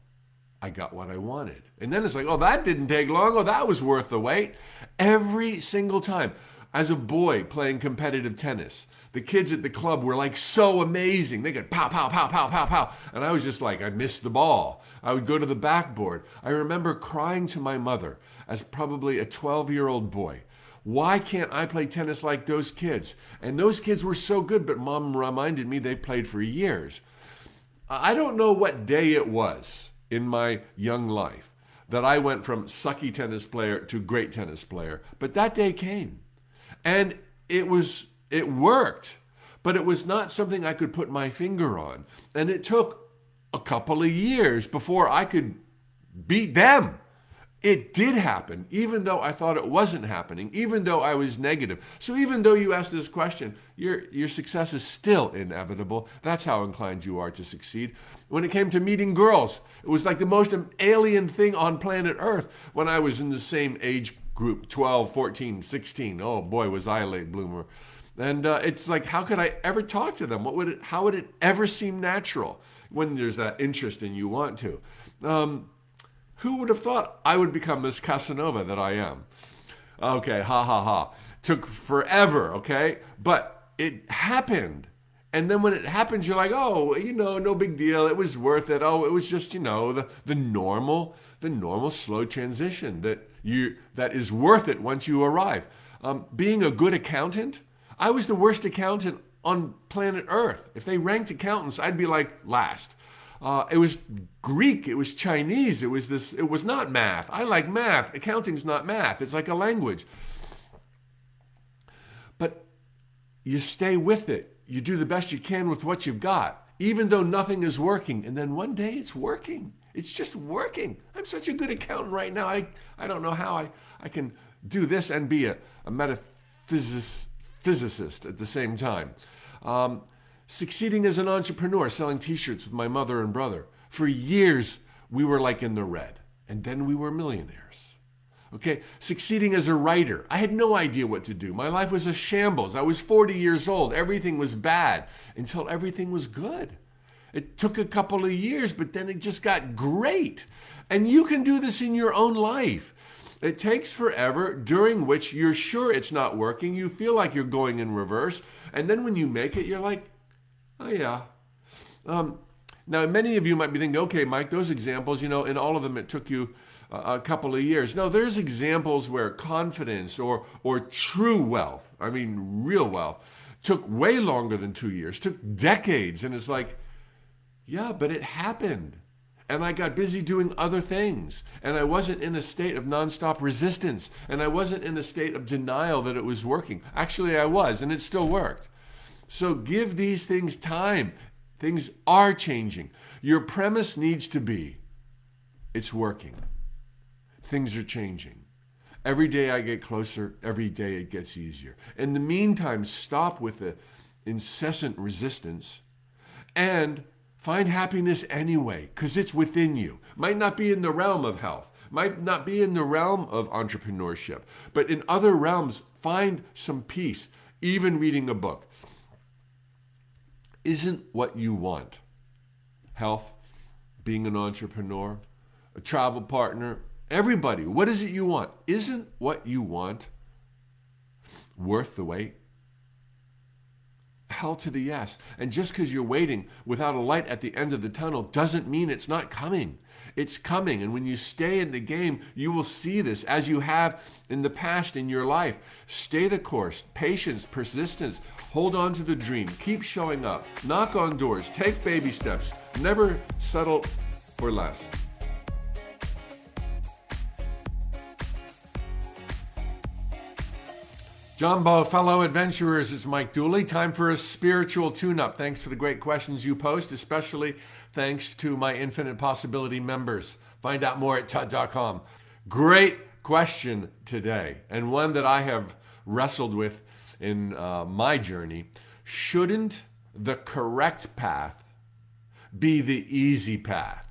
I got what I wanted. And then it's like, oh, that didn't take long. Oh, that was worth the wait. Every single time. As a boy playing competitive tennis, the kids at the club were like so amazing. They could pow, pow, pow, pow, pow, pow. And I was just like, I missed the ball. I would go to the backboard. I remember crying to my mother as probably a 12 year old boy. Why can't I play tennis like those kids? And those kids were so good, but mom reminded me they played for years. I don't know what day it was in my young life that I went from sucky tennis player to great tennis player. But that day came. And it was it worked. But it was not something I could put my finger on. And it took a couple of years before I could beat them. It did happen, even though I thought it wasn't happening, even though I was negative. So even though you ask this question, your, your success is still inevitable. That's how inclined you are to succeed. When it came to meeting girls, it was like the most alien thing on planet Earth when I was in the same age group 12, 14, 16. Oh boy, was I a late bloomer. And uh, it's like, how could I ever talk to them? What would it, how would it ever seem natural when there's that interest and you want to? Um, who would have thought I would become this Casanova that I am? Okay, ha ha ha. Took forever, okay? But it happened. And then when it happens, you're like, oh, you know, no big deal. It was worth it. Oh, it was just, you know, the, the normal, the normal slow transition that you that is worth it once you arrive. Um, being a good accountant, I was the worst accountant on planet Earth. If they ranked accountants, I'd be like last. Uh, it was Greek. It was Chinese. It was this. It was not math. I like math. Accounting's not math. It's like a language. But you stay with it. You do the best you can with what you've got, even though nothing is working. And then one day it's working. It's just working. I'm such a good accountant right now. I, I don't know how I, I can do this and be a, a metaphysicist at the same time. Um, succeeding as an entrepreneur, selling t shirts with my mother and brother. For years, we were like in the red, and then we were millionaires. Okay, succeeding as a writer. I had no idea what to do. My life was a shambles. I was 40 years old. Everything was bad until everything was good. It took a couple of years, but then it just got great. And you can do this in your own life. It takes forever, during which you're sure it's not working. You feel like you're going in reverse. And then when you make it, you're like, oh, yeah. Um, now, many of you might be thinking, okay, Mike, those examples, you know, in all of them, it took you a couple of years. No, there's examples where confidence or or true wealth, I mean real wealth, took way longer than two years, took decades, and it's like, yeah, but it happened. And I got busy doing other things. And I wasn't in a state of nonstop resistance. And I wasn't in a state of denial that it was working. Actually, I was, and it still worked. So give these things time. Things are changing. Your premise needs to be it's working things are changing. Every day I get closer, every day it gets easier. In the meantime, stop with the incessant resistance and find happiness anyway, because it's within you. Might not be in the realm of health, might not be in the realm of entrepreneurship, but in other realms, find some peace, even reading a book. Isn't what you want health, being an entrepreneur, a travel partner, Everybody, what is it you want? Isn't what you want worth the wait? Hell to the yes. And just because you're waiting without a light at the end of the tunnel doesn't mean it's not coming. It's coming. And when you stay in the game, you will see this as you have in the past in your life. Stay the course, patience, persistence. Hold on to the dream. Keep showing up. Knock on doors. Take baby steps. Never settle for less. Jumbo, fellow adventurers, it's Mike Dooley. Time for a spiritual tune up. Thanks for the great questions you post, especially thanks to my Infinite Possibility members. Find out more at tut.com. Great question today, and one that I have wrestled with in uh, my journey. Shouldn't the correct path be the easy path?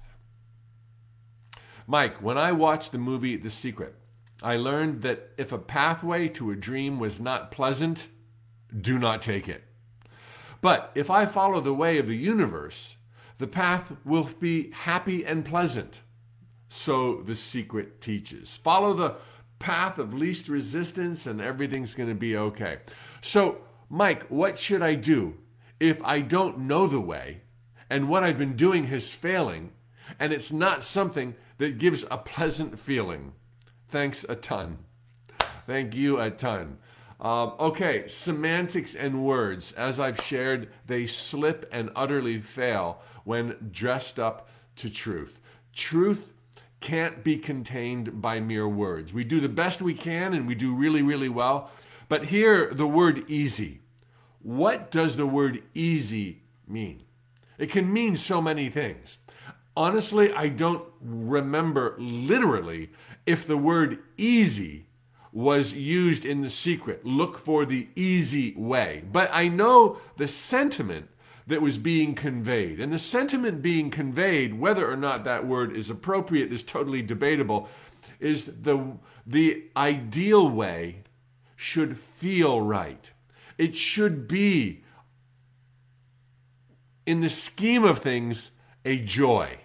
Mike, when I watched the movie The Secret, I learned that if a pathway to a dream was not pleasant, do not take it. But if I follow the way of the universe, the path will be happy and pleasant. So the secret teaches. Follow the path of least resistance and everything's going to be okay. So, Mike, what should I do if I don't know the way and what I've been doing is failing and it's not something that gives a pleasant feeling? Thanks a ton. Thank you a ton. Um, okay, semantics and words. As I've shared, they slip and utterly fail when dressed up to truth. Truth can't be contained by mere words. We do the best we can and we do really, really well. But here, the word easy. What does the word easy mean? It can mean so many things. Honestly, I don't remember literally if the word easy was used in the secret. Look for the easy way. But I know the sentiment that was being conveyed. And the sentiment being conveyed, whether or not that word is appropriate, is totally debatable, is the, the ideal way should feel right. It should be, in the scheme of things, a joy.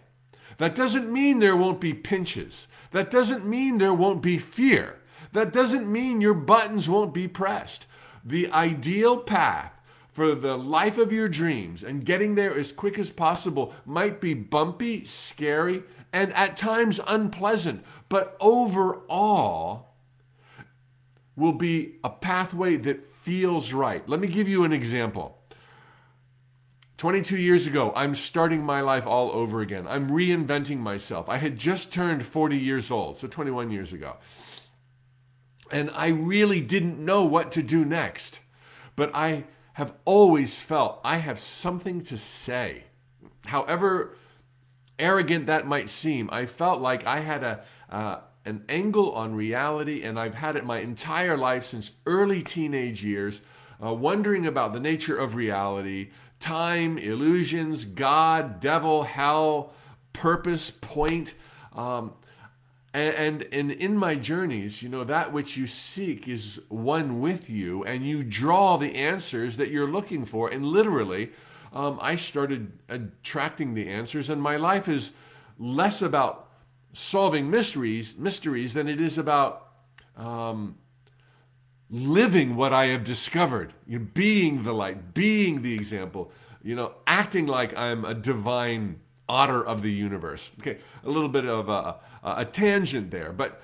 That doesn't mean there won't be pinches. That doesn't mean there won't be fear. That doesn't mean your buttons won't be pressed. The ideal path for the life of your dreams and getting there as quick as possible might be bumpy, scary, and at times unpleasant, but overall will be a pathway that feels right. Let me give you an example. 22 years ago, I'm starting my life all over again. I'm reinventing myself. I had just turned 40 years old, so 21 years ago. And I really didn't know what to do next. But I have always felt I have something to say. However arrogant that might seem, I felt like I had a, uh, an angle on reality, and I've had it my entire life since early teenage years, uh, wondering about the nature of reality, time, illusions, God, devil, hell, purpose, point. Um, and, and, and in my journeys, you know, that which you seek is one with you, and you draw the answers that you're looking for. And literally, um, I started attracting the answers, and my life is less about solving mysteries, mysteries than it is about um, living what I have discovered. You know, being the light, being the example. You know, acting like I'm a divine otter of the universe. Okay, a little bit of a, a, tangent there, but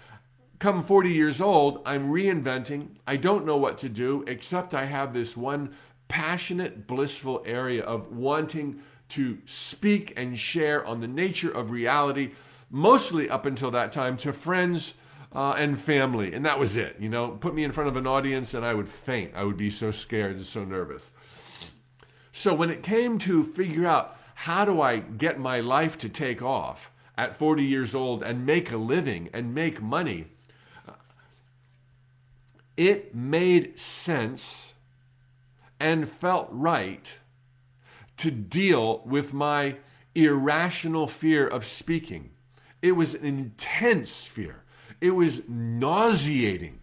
come 40 years old, I'm reinventing. I don't know what to do, except I have this one passionate, blissful area of wanting to speak and share on the nature of reality, mostly up until that time to friends uh, and family. And that was it. You know, put me in front of an audience and I would faint. I would be so scared and so nervous. So when it came to figure out how do I get my life to take off at 40 years old and make a living and make money, it made sense and felt right to deal with my irrational fear of speaking. It was an intense fear, it was nauseating.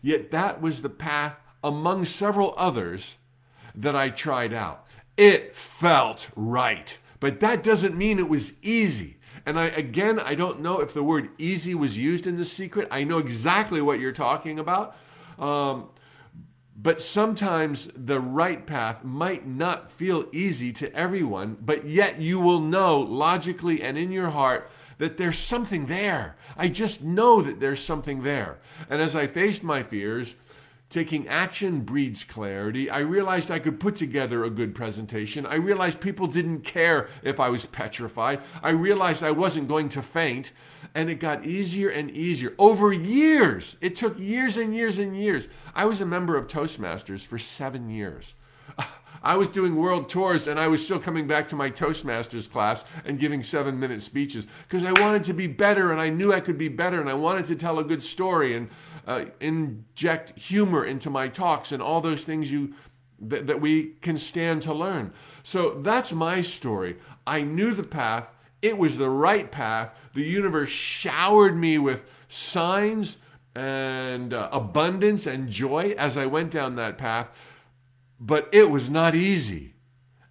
Yet that was the path among several others that I tried out. It felt right, but that doesn't mean it was easy. And I again, I don't know if the word easy was used in the secret. I know exactly what you're talking about. Um, but sometimes the right path might not feel easy to everyone, but yet you will know logically and in your heart that there's something there. I just know that there's something there. And as I faced my fears, Taking action breeds clarity. I realized I could put together a good presentation. I realized people didn't care if I was petrified. I realized I wasn't going to faint. And it got easier and easier over years. It took years and years and years. I was a member of Toastmasters for seven years. I was doing world tours and I was still coming back to my Toastmasters class and giving seven minute speeches because I wanted to be better and I knew I could be better and I wanted to tell a good story and uh, inject humor into my talks and all those things you that, we can stand to learn. So that's my story. I knew the path. It was the right path. The universe showered me with signs and uh, abundance and joy as I went down that path. But it was not easy.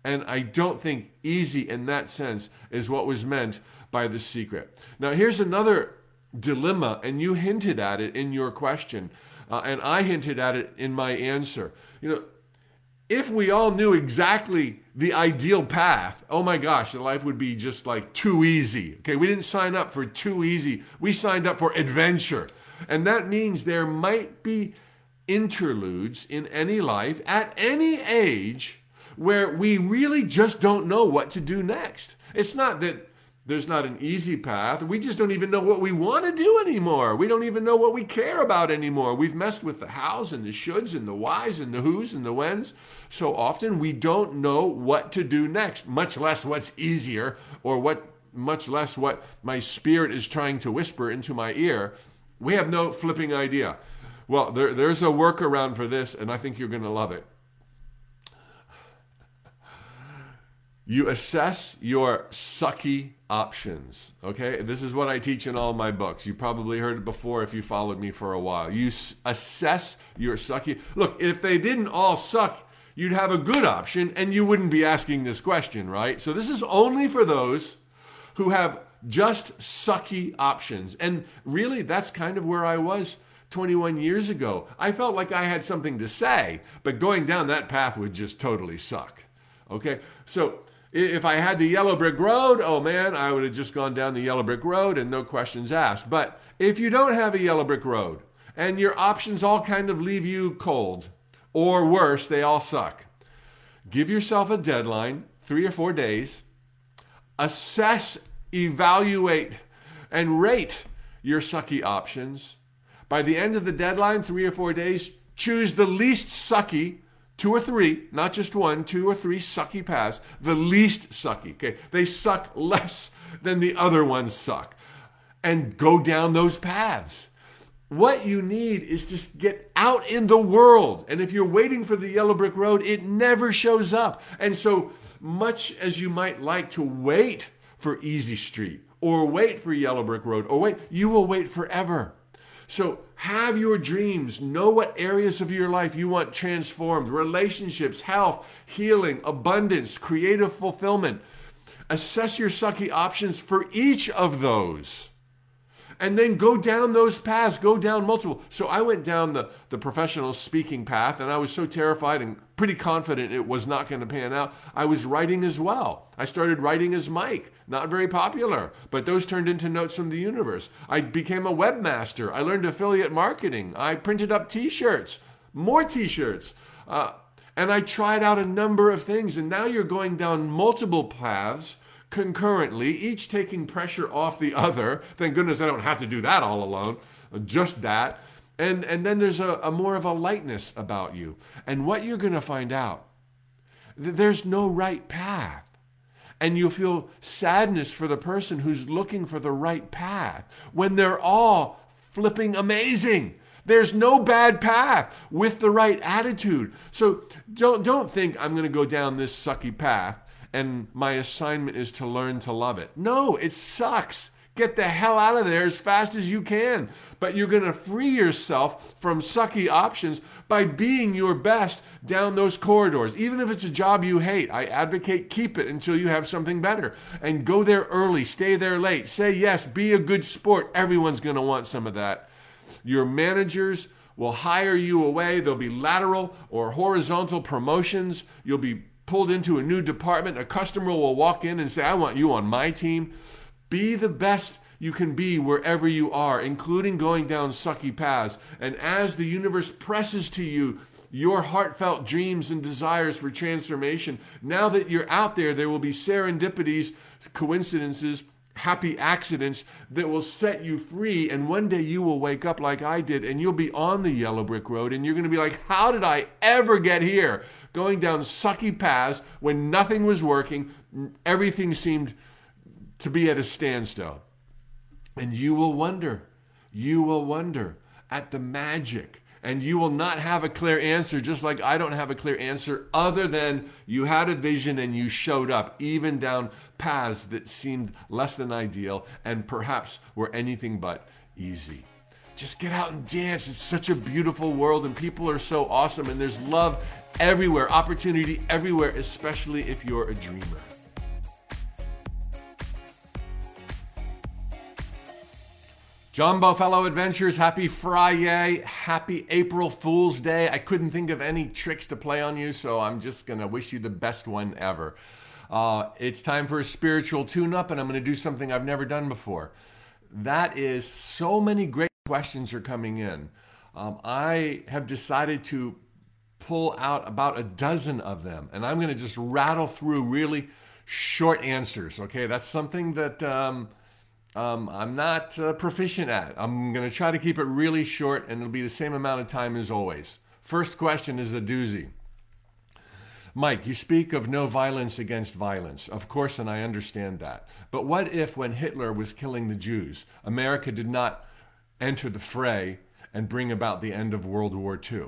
And I don't think easy in that sense is what was meant by the secret. Now, here's another dilemma, and you hinted at it in your question, uh, and I hinted at it in my answer. You know, if we all knew exactly the ideal path, oh my gosh, the life would be just like too easy. Okay, we didn't sign up for too easy, we signed up for adventure. And that means there might be interludes in any life at any age where we really just don't know what to do next. It's not that there's not an easy path. We just don't even know what we want to do anymore. We don't even know what we care about anymore. We've messed with the hows and the shoulds and the whys and the whos and the whens. So often we don't know what to do next, much less what's easier or what much less what my spirit is trying to whisper into my ear. We have no flipping idea. Well, there, there's a workaround for this, and I think you're going to love it. You assess your sucky options. Okay, this is what I teach in all my books. You probably heard it before if you followed me for a while. You assess your sucky. Look, if they didn't all suck, you'd have a good option and you wouldn't be asking this question, right? So this is only for those who have just sucky options. And really, that's kind of where I was 21 years ago. I felt like I had something to say, but going down that path would just totally suck. Okay, so if I had the yellow brick road, oh man, I would have just gone down the yellow brick road and no questions asked. But if you don't have a yellow brick road and your options all kind of leave you cold, or worse, they all suck, give yourself a deadline three or four days, assess, evaluate, and rate your sucky options. By the end of the deadline, three or four days, choose the least sucky, two or three, not just one, two or three sucky paths, the least sucky. Okay, they suck less than the other ones suck, and go down those paths. What you need is to get out in the world. And if you're waiting for the yellow brick road, it never shows up. And so much as you might like to wait for Easy Street or wait for Yellow Brick Road or wait, you will wait forever. So have your dreams. Know what areas of your life you want transformed relationships, health, healing, abundance, creative fulfillment. Assess your sucky options for each of those and then go down those paths, go down multiple. So I went down the, the professional speaking path, and I was so terrified and pretty confident it was not going to pan out. I was writing as well. I started writing as Mike, not very popular, but those turned into notes from the universe. I became a webmaster. I learned affiliate marketing. I printed up t shirts, more t shirts. Uh, and I tried out a number of things, and now you're going down multiple paths concurrently, each taking pressure off the other. Thank goodness I don't have to do that all alone, just that. And, and then there's a, a more of a lightness about you. And what you're going to find out, there's no right path. And you'll feel sadness for the person who's looking for the right path when they're all flipping amazing. There's no bad path with the right attitude. So don't, don't think I'm going to go down this sucky path and my assignment is to learn to love it. No, it sucks. Get the hell out of there as fast as you can. But you're going to free yourself from sucky options by being your best down those corridors. Even if it's a job you hate, I advocate keep it until you have something better. And go there early, stay there late. Say yes, be a good sport. Everyone's going to want some of that. Your managers will hire you away. There'll be lateral or horizontal promotions. You'll be pulled into a new department, a customer will walk in and say, I want you on my team. Be the best you can be wherever you are, including going down sucky paths. And as the universe presses to you your heartfelt dreams and desires for transformation, now that you're out there, there will be serendipities, coincidences, happy accidents that will set you free. And one day you will wake up like I did and you'll be on the yellow brick road and you're going to be like, How did I ever get here? Going down sucky paths when nothing was working, everything seemed to be at a standstill. And you will wonder, you will wonder at the magic and you will not have a clear answer, just like I don't have a clear answer, other than you had a vision and you showed up, even down paths that seemed less than ideal and perhaps were anything but easy. Just get out and dance. It's such a beautiful world, and people are so awesome, and there's love everywhere, opportunity everywhere, especially if you're a dreamer. Jumbo fellow adventures, happy Friday, happy April Fool's Day. I couldn't think of any tricks to play on you, so I'm just going to wish you the best one ever. Uh, it's time for a spiritual tune up, and I'm going to do something I've never done before. That is, so many great questions are coming in. Um, I have decided to pull out about a dozen of them, and I'm going to just rattle through really short answers. Okay, that's something that. Um, um, I'm not uh, proficient at. I'm going to try to keep it really short and it'll be the same amount of time as always. First question is a doozy. Mike, you speak of no violence against violence. Of course, and I understand that. But what if, when Hitler was killing the Jews, America did not enter the fray and bring about the end of World War II?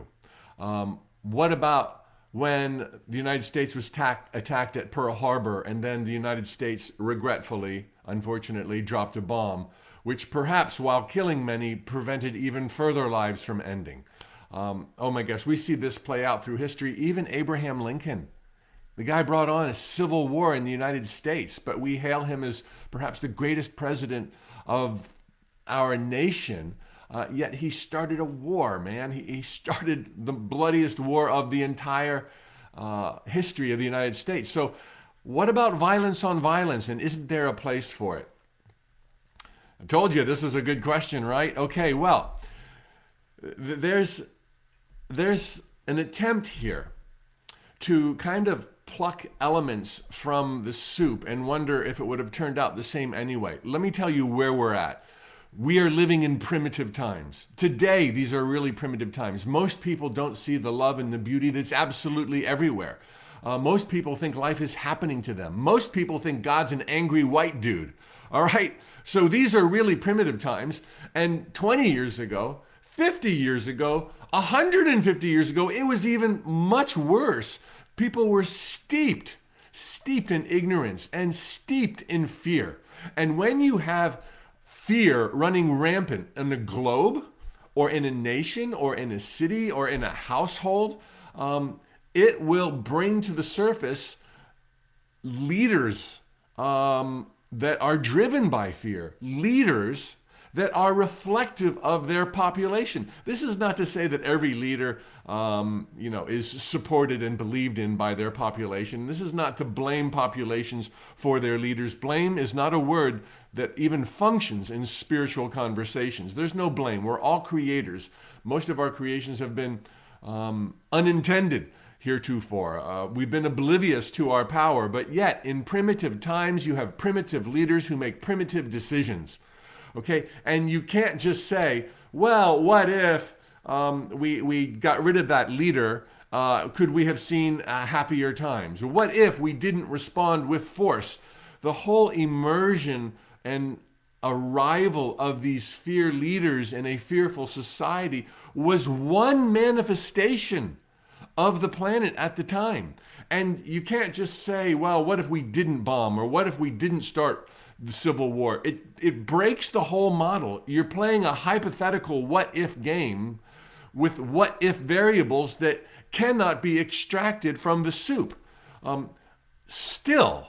Um, what about when the United States was attacked at Pearl Harbor and then the United States regretfully unfortunately, dropped a bomb, which perhaps, while killing many, prevented even further lives from ending. Um, oh my gosh, we see this play out through history. Even Abraham Lincoln, the guy brought on a civil war in the United States, but we hail him as perhaps the greatest president of our nation. Uh, yet he started a war, man. He, he, started the bloodiest war of the entire uh, history of the United States. So what about violence on violence, and isn't there a place for it? I told you this is a good question, right? Okay, well, there's there's an attempt here to kind of pluck elements from the soup and wonder if it would have turned out the same anyway. Let me tell you where we're at. We are living in primitive times. Today, these are really primitive times. Most people don't see the love and the beauty that's absolutely everywhere. Uh, most people think life is happening to them. Most people think God's an angry white dude. All right? So these are really primitive times. And 20 years ago, 50 years ago, 150 years ago, it was even much worse. People were steeped, steeped in ignorance and steeped in fear. And when you have fear running rampant in the globe, or in a nation, or in a city, or in a household, um, it will bring to the surface leaders um, that are driven by fear, leaders that are reflective of their population. This is not to say that every leader, um, you know, is supported and believed in by their population. This is not to blame populations for their leaders. Blame is not a word that even functions in spiritual conversations. There's no blame. We're all creators. Most of our creations have been um, unintended heretofore. Uh, we've been oblivious to our power, but yet in primitive times, you have primitive leaders who make primitive decisions. Okay? And you can't just say, well, what if um, we, we got rid of that leader? Uh, could we have seen uh, happier times? What if we didn't respond with force? The whole immersion and arrival of these fear leaders in a fearful society was one manifestation of the planet at the time. And you can't just say, well, what if we didn't bomb or what if we didn't start the Civil War? It, it breaks the whole model. You're playing a hypothetical what if game with what if variables that cannot be extracted from the soup. Um, still,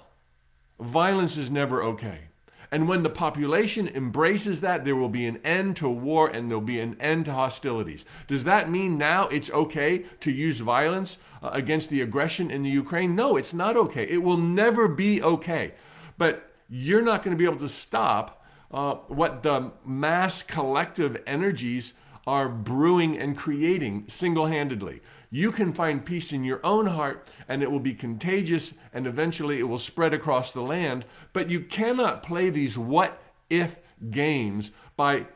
violence is never okay. And when the population embraces that, there will be an end to war and there'll be an end to hostilities. Does that mean now it's okay to use violence uh, against the aggression in the Ukraine? No, it's not okay. It will never be okay. But you're not going to be able to stop uh, what the mass collective energies are brewing and creating single handedly. You can find peace in your own heart, and it will be contagious, and eventually it will spread across the land. But you cannot play these what if games by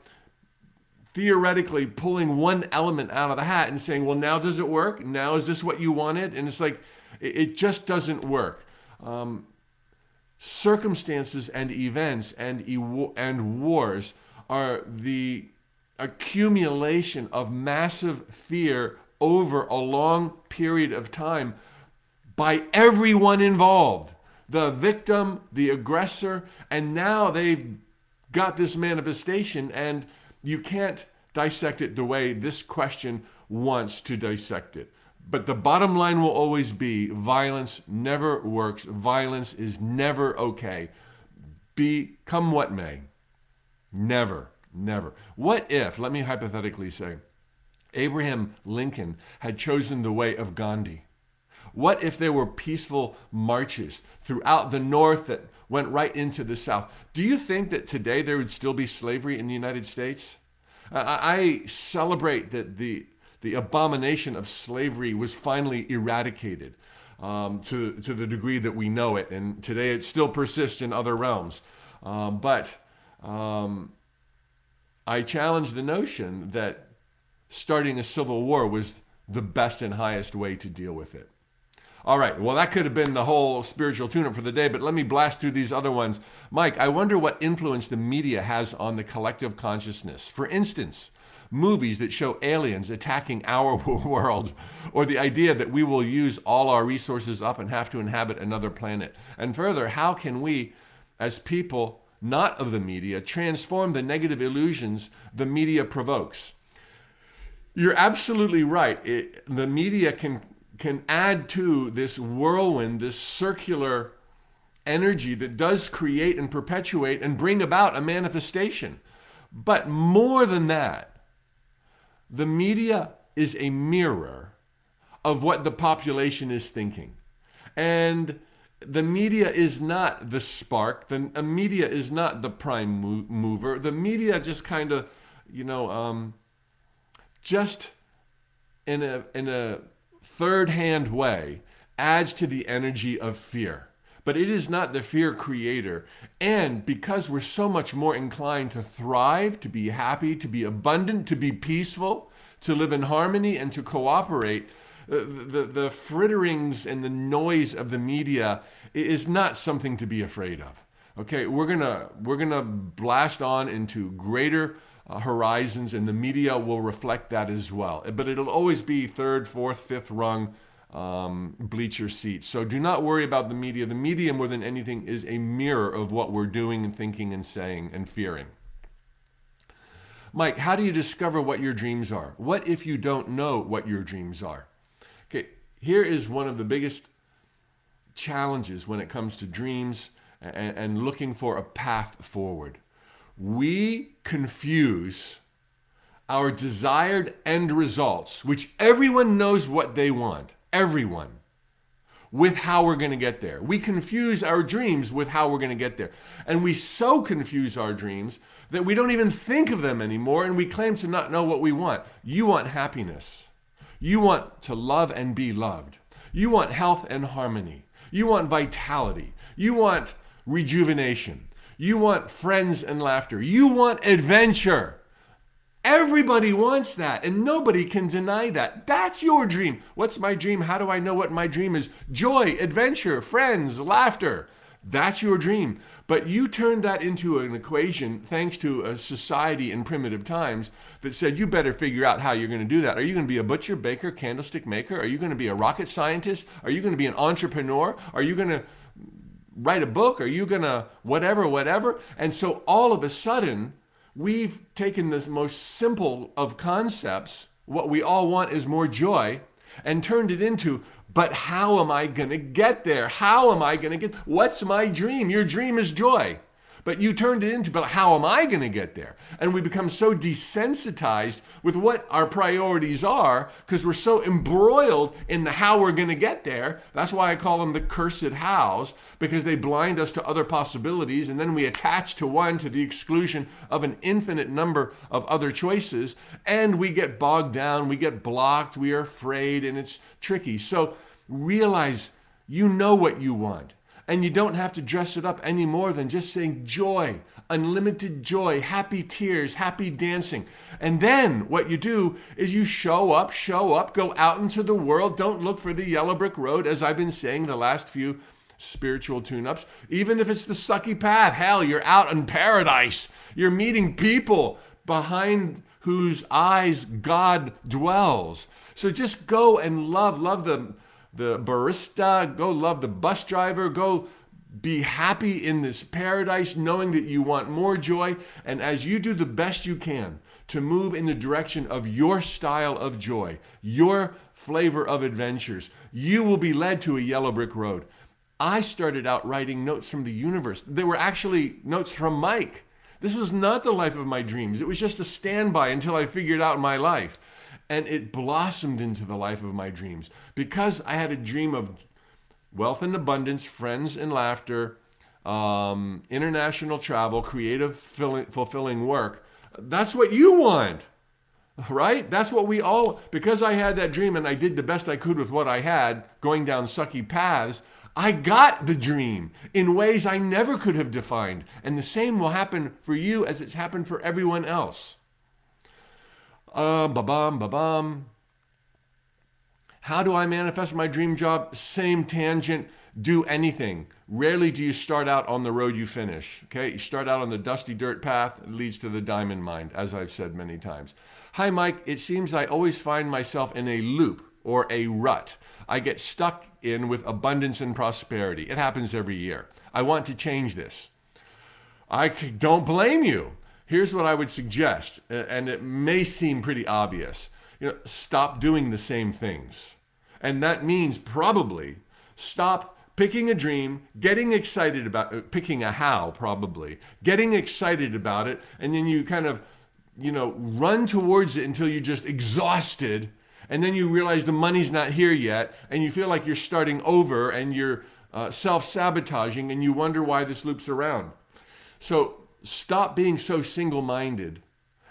theoretically pulling one element out of the hat and saying, well, now does it work? Now is this what you wanted? And it's like, it just doesn't work. Um, circumstances and events and, and wars are the accumulation of massive fear over a long period of time by everyone involved the victim, the aggressor, and now they've got this manifestation, and you can't dissect it the way this question wants to dissect it. But the bottom line will always be violence never works. Violence is never okay. Be come what may. Never, never. What if, let me hypothetically say, Abraham Lincoln had chosen the way of Gandhi? What if there were peaceful marches throughout the North that went right into the South? Do you think that today there would still be slavery in the United States? I celebrate that the, the abomination of slavery was finally eradicated um, to, to the degree that we know it. And today it still persists in other realms. Um, but um, I challenge the notion that starting a civil war was the best and highest way to deal with it. All right, well, that could have been the whole spiritual tune up for the day, but let me blast through these other ones. Mike, I wonder what influence the media has on the collective consciousness. For instance, movies that show aliens attacking our world, or the idea that we will use all our resources up and have to inhabit another planet. And further, how can we, as people not of the media, transform the negative illusions the media provokes? You're absolutely right. It, the media can can add to this whirlwind, this circular energy that does create and perpetuate and bring about a manifestation. But more than that, the media is a mirror of what the population is thinking. And the media is not the spark. The media is not the prime mover. The media just kind of, you know, um, just in a in a third hand way adds to the energy of fear. But it is not the fear creator. And because we're so much more inclined to thrive, to be happy, to be abundant, to be peaceful, to live in harmony, and to cooperate, the, the, the fritterings and the noise of the media is not something to be afraid of. Okay, we're gonna we're gonna blast on into greater uh, horizons, and the media will reflect that as well. But it'll always be third, fourth, fifth rung um, bleacher seats. So do not worry about the media. The media, more than anything, is a mirror of what we're doing and thinking and saying and fearing. Mike, how do you discover what your dreams are? What if you don't know what your dreams are? Okay, here is one of the biggest challenges when it comes to dreams and, and looking for a path forward. We confuse our desired end results, which everyone knows what they want, everyone, with how we're going to get there. We confuse our dreams with how we're going to get there. And we so confuse our dreams that we don't even think of them anymore and we claim to not know what we want. You want happiness. You want to love and be loved. You want health and harmony. You want vitality. You want rejuvenation. You want friends and laughter. You want adventure. Everybody wants that, and nobody can deny that. That's your dream. What's my dream? How do I know what my dream is? Joy, adventure, friends, laughter. That's your dream. But you turned that into an equation thanks to a society in primitive times that said you better figure out how you're going to do that. Are you going to be a butcher, baker, candlestick maker? Are you going to be a rocket scientist? Are you going to be an entrepreneur? Are you going to write a book? Are you going to whatever, whatever? And so all of a sudden, we've taken this most simple of concepts, what we all want is more joy, and turned it into but how am I going to get there? How am I going to get What's my dream? Your dream is joy. But you turned it into, but how am I going to get there? And we become so desensitized with what our priorities are because we're so embroiled in the how we're going to get there. That's why I call them the cursed hows because they blind us to other possibilities. And then we attach to one to the exclusion of an infinite number of other choices. And we get bogged down, we get blocked, we are afraid, and it's tricky. So realize you know what you want. And you don't have to dress it up any more than just saying joy, unlimited joy, happy tears, happy dancing. And then what you do is you show up, show up, go out into the world. Don't look for the yellow brick road, as I've been saying the last few spiritual tune ups. Even if it's the sucky path, hell, you're out in paradise. You're meeting people behind whose eyes God dwells. So just go and love, love the the barista, go love the bus driver, go be happy in this paradise, knowing that you want more joy. And as you do the best you can to move in the direction of your style of joy, your flavor of adventures, you will be led to a yellow brick road. I started out writing notes from the universe. They were actually notes from Mike. This was not the life of my dreams. It was just a standby until I figured out my life and it blossomed into the life of my dreams because I had a dream of wealth and abundance, friends and laughter, um, international travel, creative, fulfilling work. That's what you want, right? That's what we all, because I had that dream and I did the best I could with what I had, going down sucky paths. I got the dream in ways I never could have defined. And the same will happen for you as it's happened for everyone else. Uh, ba bum, ba bum. How do I manifest my dream job? Same tangent. Do anything. Rarely do you start out on the road you finish. Okay, you start out on the dusty dirt path. It leads to the diamond mine, as I've said many times. Hi, Mike. It seems I always find myself in a loop or a rut. I get stuck in with abundance and prosperity. It happens every year. I want to change this. I don't blame you here's what I would suggest, and it may seem pretty obvious. You know, stop doing the same things. And that means probably stop picking a dream, getting excited about uh, picking a how probably, getting excited about it, and then you kind of, you know, run towards it until you're just exhausted, and then you realize the money's not here yet, and you feel like you're starting over and you're uh, self-sabotaging, and you wonder why this loops around. So stop being so single minded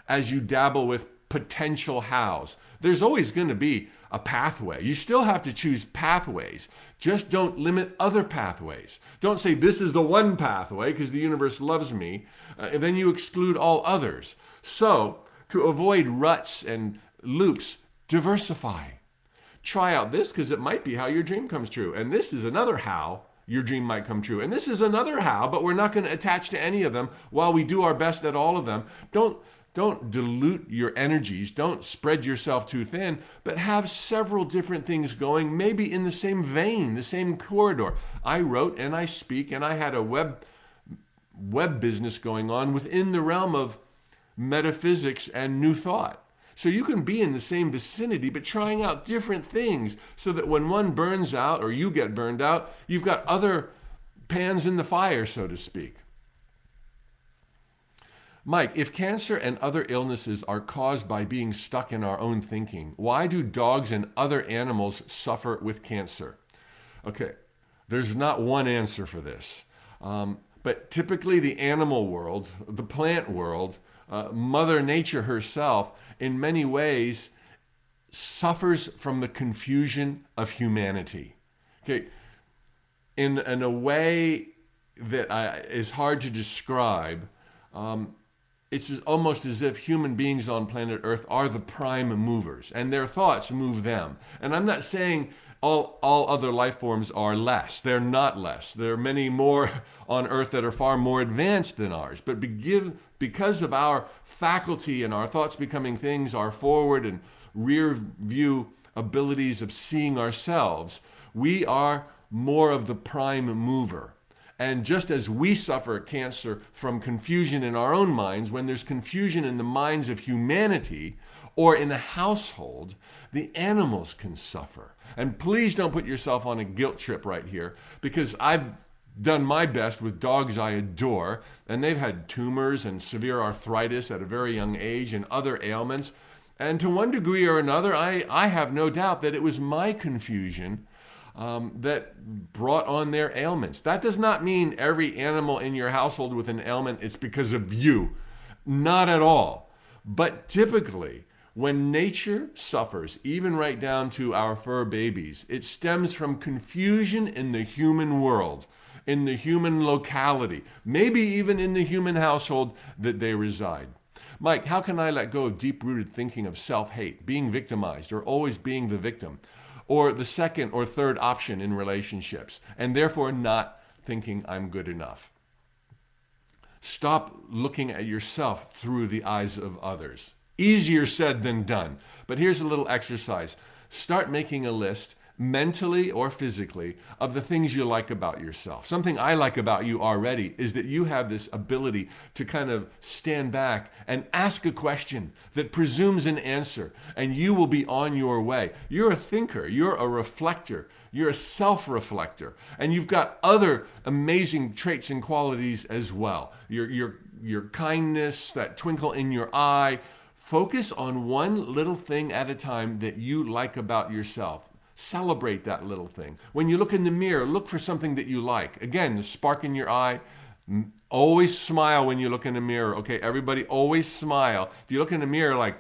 as you dabble with potential hows. There's always going to be a pathway. You still have to choose pathways. Just don't limit other pathways. Don't say this is the one pathway because the universe loves me, uh, and then you exclude all others. So, to avoid ruts and loops, diversify. Try out this because it might be how your dream comes true. And this is another how your dream might come true. And this is another how, but we're not going to attach to any of them while we do our best at all of them. Don't don't dilute your energies, don't spread yourself too thin, but have several different things going, maybe in the same vein, the same corridor. I wrote and I speak and I had a web web business going on within the realm of metaphysics and new thought. So you can be in the same vicinity, but trying out different things so that when one burns out or you get burned out, you've got other pans in the fire, so to speak. Mike, if cancer and other illnesses are caused by being stuck in our own thinking, why do dogs and other animals suffer with cancer? Okay, there's not one answer for this. Um, but typically, the animal world, the plant world, uh, Mother Nature herself, in many ways, suffers from the confusion of humanity. Okay, in, in a way that I, is hard to describe, um, it's almost as if human beings on planet Earth are the prime movers, and their thoughts move them. And I'm not saying all, all other life forms are less. They're not less. There are many more on Earth that are far more advanced than ours. But begin, because of our faculty and our thoughts becoming things, our forward and rear view abilities of seeing ourselves, we are more of the prime mover. And just as we suffer cancer from confusion in our own minds, when there's confusion in the minds of humanity or in a household, the animals can suffer. And please don't put yourself on a guilt trip right here because I've done my best with dogs I adore, and they've had tumors and severe arthritis at a very young age and other ailments. And to one degree or another, I, I have no doubt that it was my confusion um, that brought on their ailments. That does not mean every animal in your household with an ailment it's because of you. Not at all. But typically, when nature suffers, even right down to our fur babies, it stems from confusion in the human world, in the human locality, maybe even in the human household that they reside. Mike, how can I let go of deep rooted thinking of self hate, being victimized, or always being the victim? or the second or third option in relationships, and therefore not thinking I'm good enough. Stop looking at yourself through the eyes of others. Easier said than done. But here's a little exercise start making a list mentally or physically, of the things you like about yourself. Something I like about you already is that you have this ability to kind of stand back and ask a question that presumes an answer, and you will be on your way. You're a thinker, you're a reflector, you're a self reflector, and you've got other amazing traits and qualities as well. Your, your, your kindness, that twinkle in your eye. Focus on one little thing at a time that you like about yourself. Celebrate that little thing. When you look in the mirror, look for something that you like. Again, the spark in your eye. Always smile when you look in the mirror. Okay, everybody, always smile. If you look in the mirror like,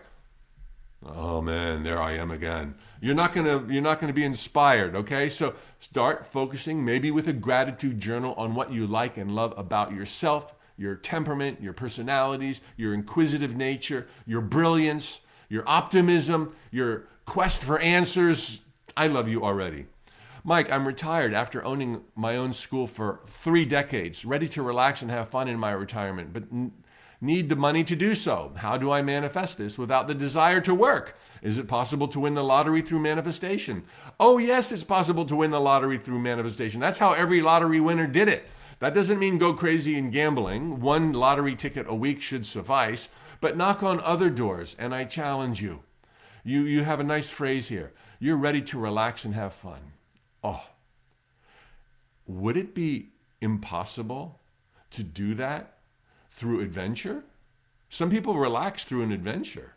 oh man, there I am again. You're not gonna you're not gonna be inspired. Okay, so start focusing maybe with a gratitude journal on what you like and love about yourself, your temperament, your personalities, your inquisitive nature, your brilliance, your optimism, your quest for answers, I love you already. Mike, I'm retired after owning my own school for three decades, ready to relax and have fun in my retirement, but need the money to do so. How do I manifest this without the desire to work? Is it possible to win the lottery through manifestation? Oh, yes, it's possible to win the lottery through manifestation. That's how every lottery winner did it. That doesn't mean go crazy in gambling. One lottery ticket a week should suffice, but knock on other doors, and I challenge you. You, you have a nice phrase here you're ready to relax and have fun. Oh, would it be impossible to do that through adventure? Some people relax through an adventure.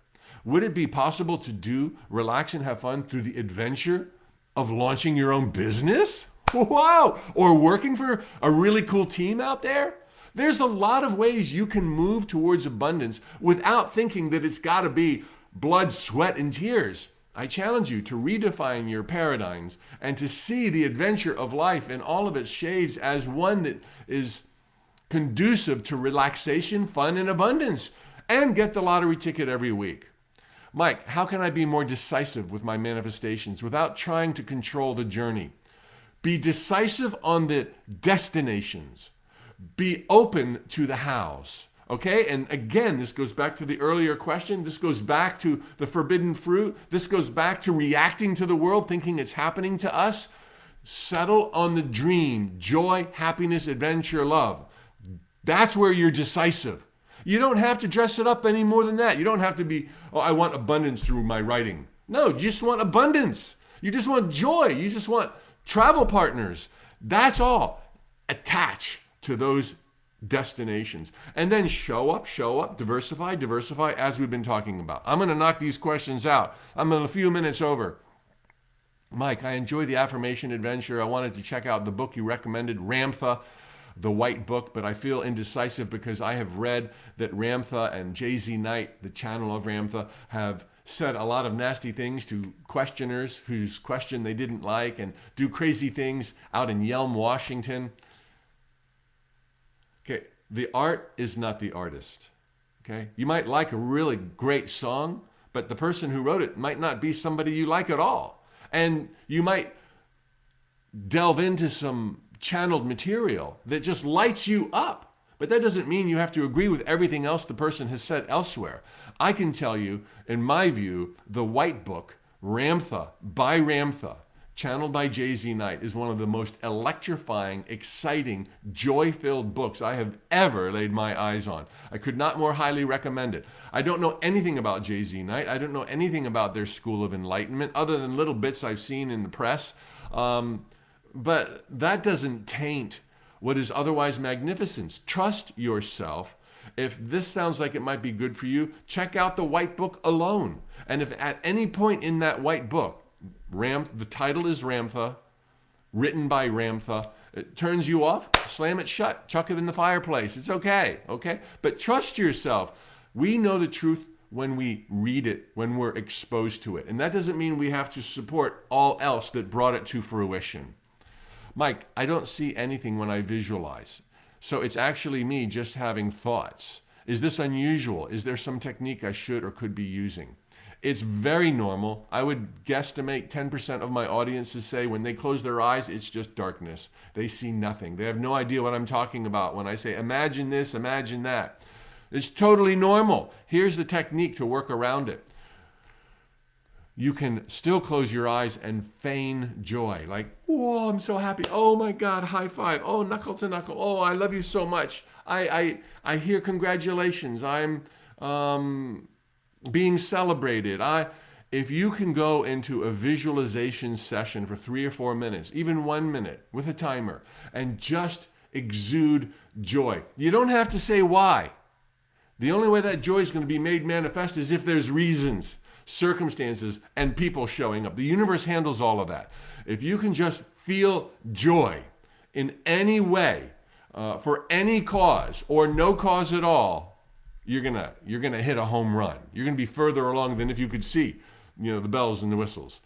Would it be possible to do relax and have fun through the adventure of launching your own business? Wow! Or working for a really cool team out there? There's a lot of ways you can move towards abundance without thinking that it's got to be blood, sweat, and tears. I challenge you to redefine your paradigms and to see the adventure of life in all of its shades as one that is conducive to relaxation, fun, and abundance, and get the lottery ticket every week. Mike, how can I be more decisive with my manifestations without trying to control the journey? Be decisive on the destinations. Be open to the hows. Okay, and again, this goes back to the earlier question. This goes back to the forbidden fruit. This goes back to reacting to the world, thinking it's happening to us. Settle on the dream joy, happiness, adventure, love. That's where you're decisive. You don't have to dress it up any more than that. You don't have to be, oh, I want abundance through my writing. No, you just want abundance. You just want joy. You just want travel partners. That's all. Attach to those destinations. And then show up, show up, diversify, diversify, as we've been talking about. I'm going to knock these questions out. I'm in a few minutes over. Mike, I enjoy the affirmation adventure. I wanted to check out the book you recommended, Ramtha the White Book, but I feel indecisive because I have read that Ramtha and JZ Knight, the channel of Ramtha, have said a lot of nasty things to questioners whose question they didn't like and do crazy things out in Yelm, Washington. The art is not the artist. Okay, you might like a really great song, but the person who wrote it might not be somebody you like at all. And you might delve into some channeled material that just lights you up. But that doesn't mean you have to agree with everything else the person has said elsewhere. I can tell you, in my view, the White Book, Ramtha, by Ramtha, channeled by JZ Knight, is one of the most electrifying, exciting, joy filled books I have ever laid my eyes on. I could not more highly recommend it. I don't know anything about JZ Knight. I don't know anything about their School of Enlightenment other than little bits I've seen in the press. Um, but that doesn't taint what is otherwise magnificence. Trust yourself. If this sounds like it might be good for you, check out the white book alone. And if at any point in that white book, Ram, the title is Ramtha, written by Ramtha, it turns you off, slam it shut, chuck it in the fireplace. It's okay, okay? But trust yourself. We know the truth when we read it, when we're exposed to it. And that doesn't mean we have to support all else that brought it to fruition. Mike, I don't see anything when I visualize. So it's actually me just having thoughts. Is this unusual? Is there some technique I should or could be using? It's very normal. I would guesstimate 10% of my audiences say when they close their eyes, it's just darkness. They see nothing. They have no idea what I'm talking about when I say, imagine this, imagine that. It's totally normal. Here's the technique to work around it you can still close your eyes and feign joy. Like, whoa, I'm so happy. Oh my God, high five. Oh, knuckle to knuckle. Oh, I love you so much. I, I, I hear congratulations. I'm um, being celebrated. I, if you can go into a visualization session for three or four minutes, even one minute with a timer, and just exude joy, you don't have to say why. The only way that joy is going to be made manifest is if there's reasons circumstances, and people showing up. The universe handles all of that. If you can just feel joy in any way, uh, for any cause or no cause at all, you're gonna you're gonna hit a home run. You're gonna be further along than if you could see, you know, the bells and the whistles.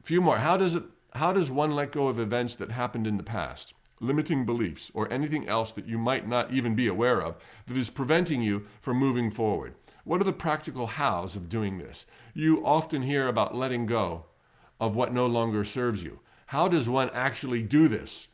A few more. How does it? How does one let go of events that happened in the past? limiting beliefs, or anything else that you might not even be aware of that is preventing you from moving forward. What are the practical hows of doing this? You often hear about letting go of what no longer serves you. How does one actually do this?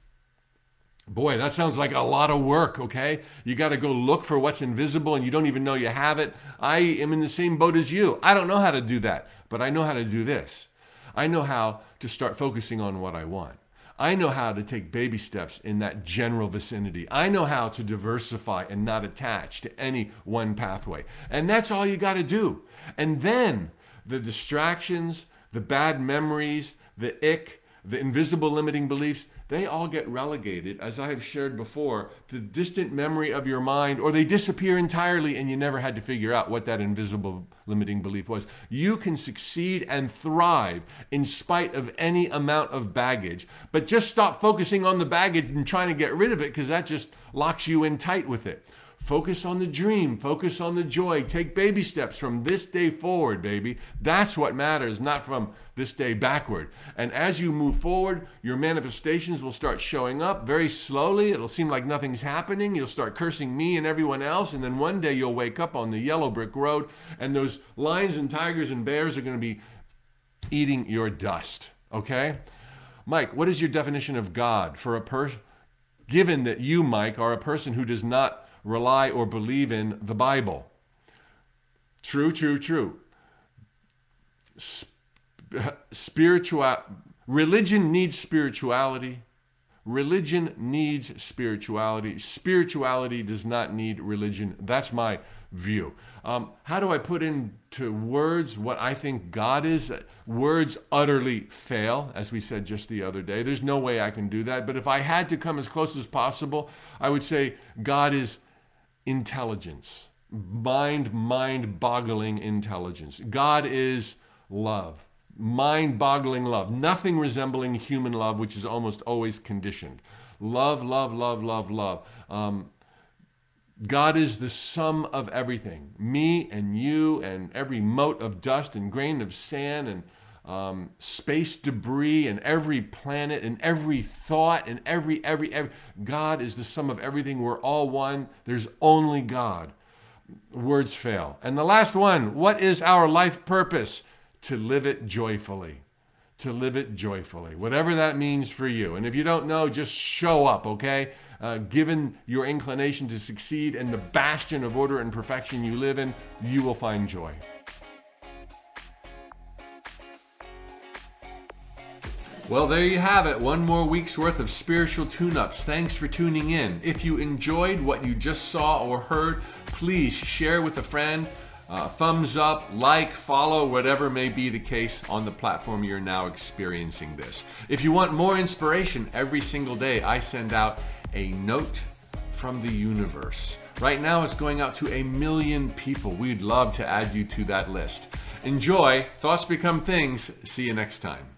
Boy, that sounds like a lot of work, okay? You got to go look for what's invisible and you don't even know you have it. I am in the same boat as you. I don't know how to do that, but I know how to do this. I know how to start focusing on what I want. I know how to take baby steps in that general vicinity. I know how to diversify and not attach to any one pathway. And that's all you got to do. And then the distractions, the bad memories, the ick, the invisible limiting beliefs, they all get relegated, as I have shared before, to the distant memory of your mind, or they disappear entirely and you never had to figure out what that invisible limiting belief was. You can succeed and thrive in spite of any amount of baggage, but just stop focusing on the baggage and trying to get rid of it because that just locks you in tight with it. Focus on the dream. Focus on the joy. Take baby steps from this day forward, baby. That's what matters, not from this day backward. And as you move forward, your manifestations will start showing up very slowly. It'll seem like nothing's happening. You'll start cursing me and everyone else. And then one day you'll wake up on the yellow brick road, and those lions and tigers and bears are going to be eating your dust. Okay? Mike, what is your definition of God for a person? Given that you, Mike, are a person who does not rely or believe in the Bible. True, true, true. Spiritual religion needs spirituality. Religion needs spirituality. Spirituality does not need religion. That's my view. Um, how do I put into words what I think God is? Words utterly fail, as we said just the other day. There's no way I can do that. But if I had to come as close as possible, I would say God is intelligence, mind, mind boggling intelligence. God is love, mind boggling love, nothing resembling human love, which is almost always conditioned. Love, love, love, love, love. Um, God is the sum of everything. Me and you and every mote of dust and grain of sand and um, space debris and every planet and every thought and every, every, every. God is the sum of everything. We're all one. There's only God. Words fail. And the last one what is our life purpose? To live it joyfully. To live it joyfully, whatever that means for you. And if you don't know, just show up, okay? Uh, given your inclination to succeed and the bastion of order and perfection you live in, you will find joy. Well, there you have it. One more week's worth of spiritual tune ups. Thanks for tuning in. If you enjoyed what you just saw or heard, please share with a friend. Uh, thumbs up, like, follow, whatever may be the case on the platform you're now experiencing this. If you want more inspiration every single day, I send out a note from the universe. Right now, it's going out to a million people. We'd love to add you to that list. Enjoy. Thoughts become things. See you next time.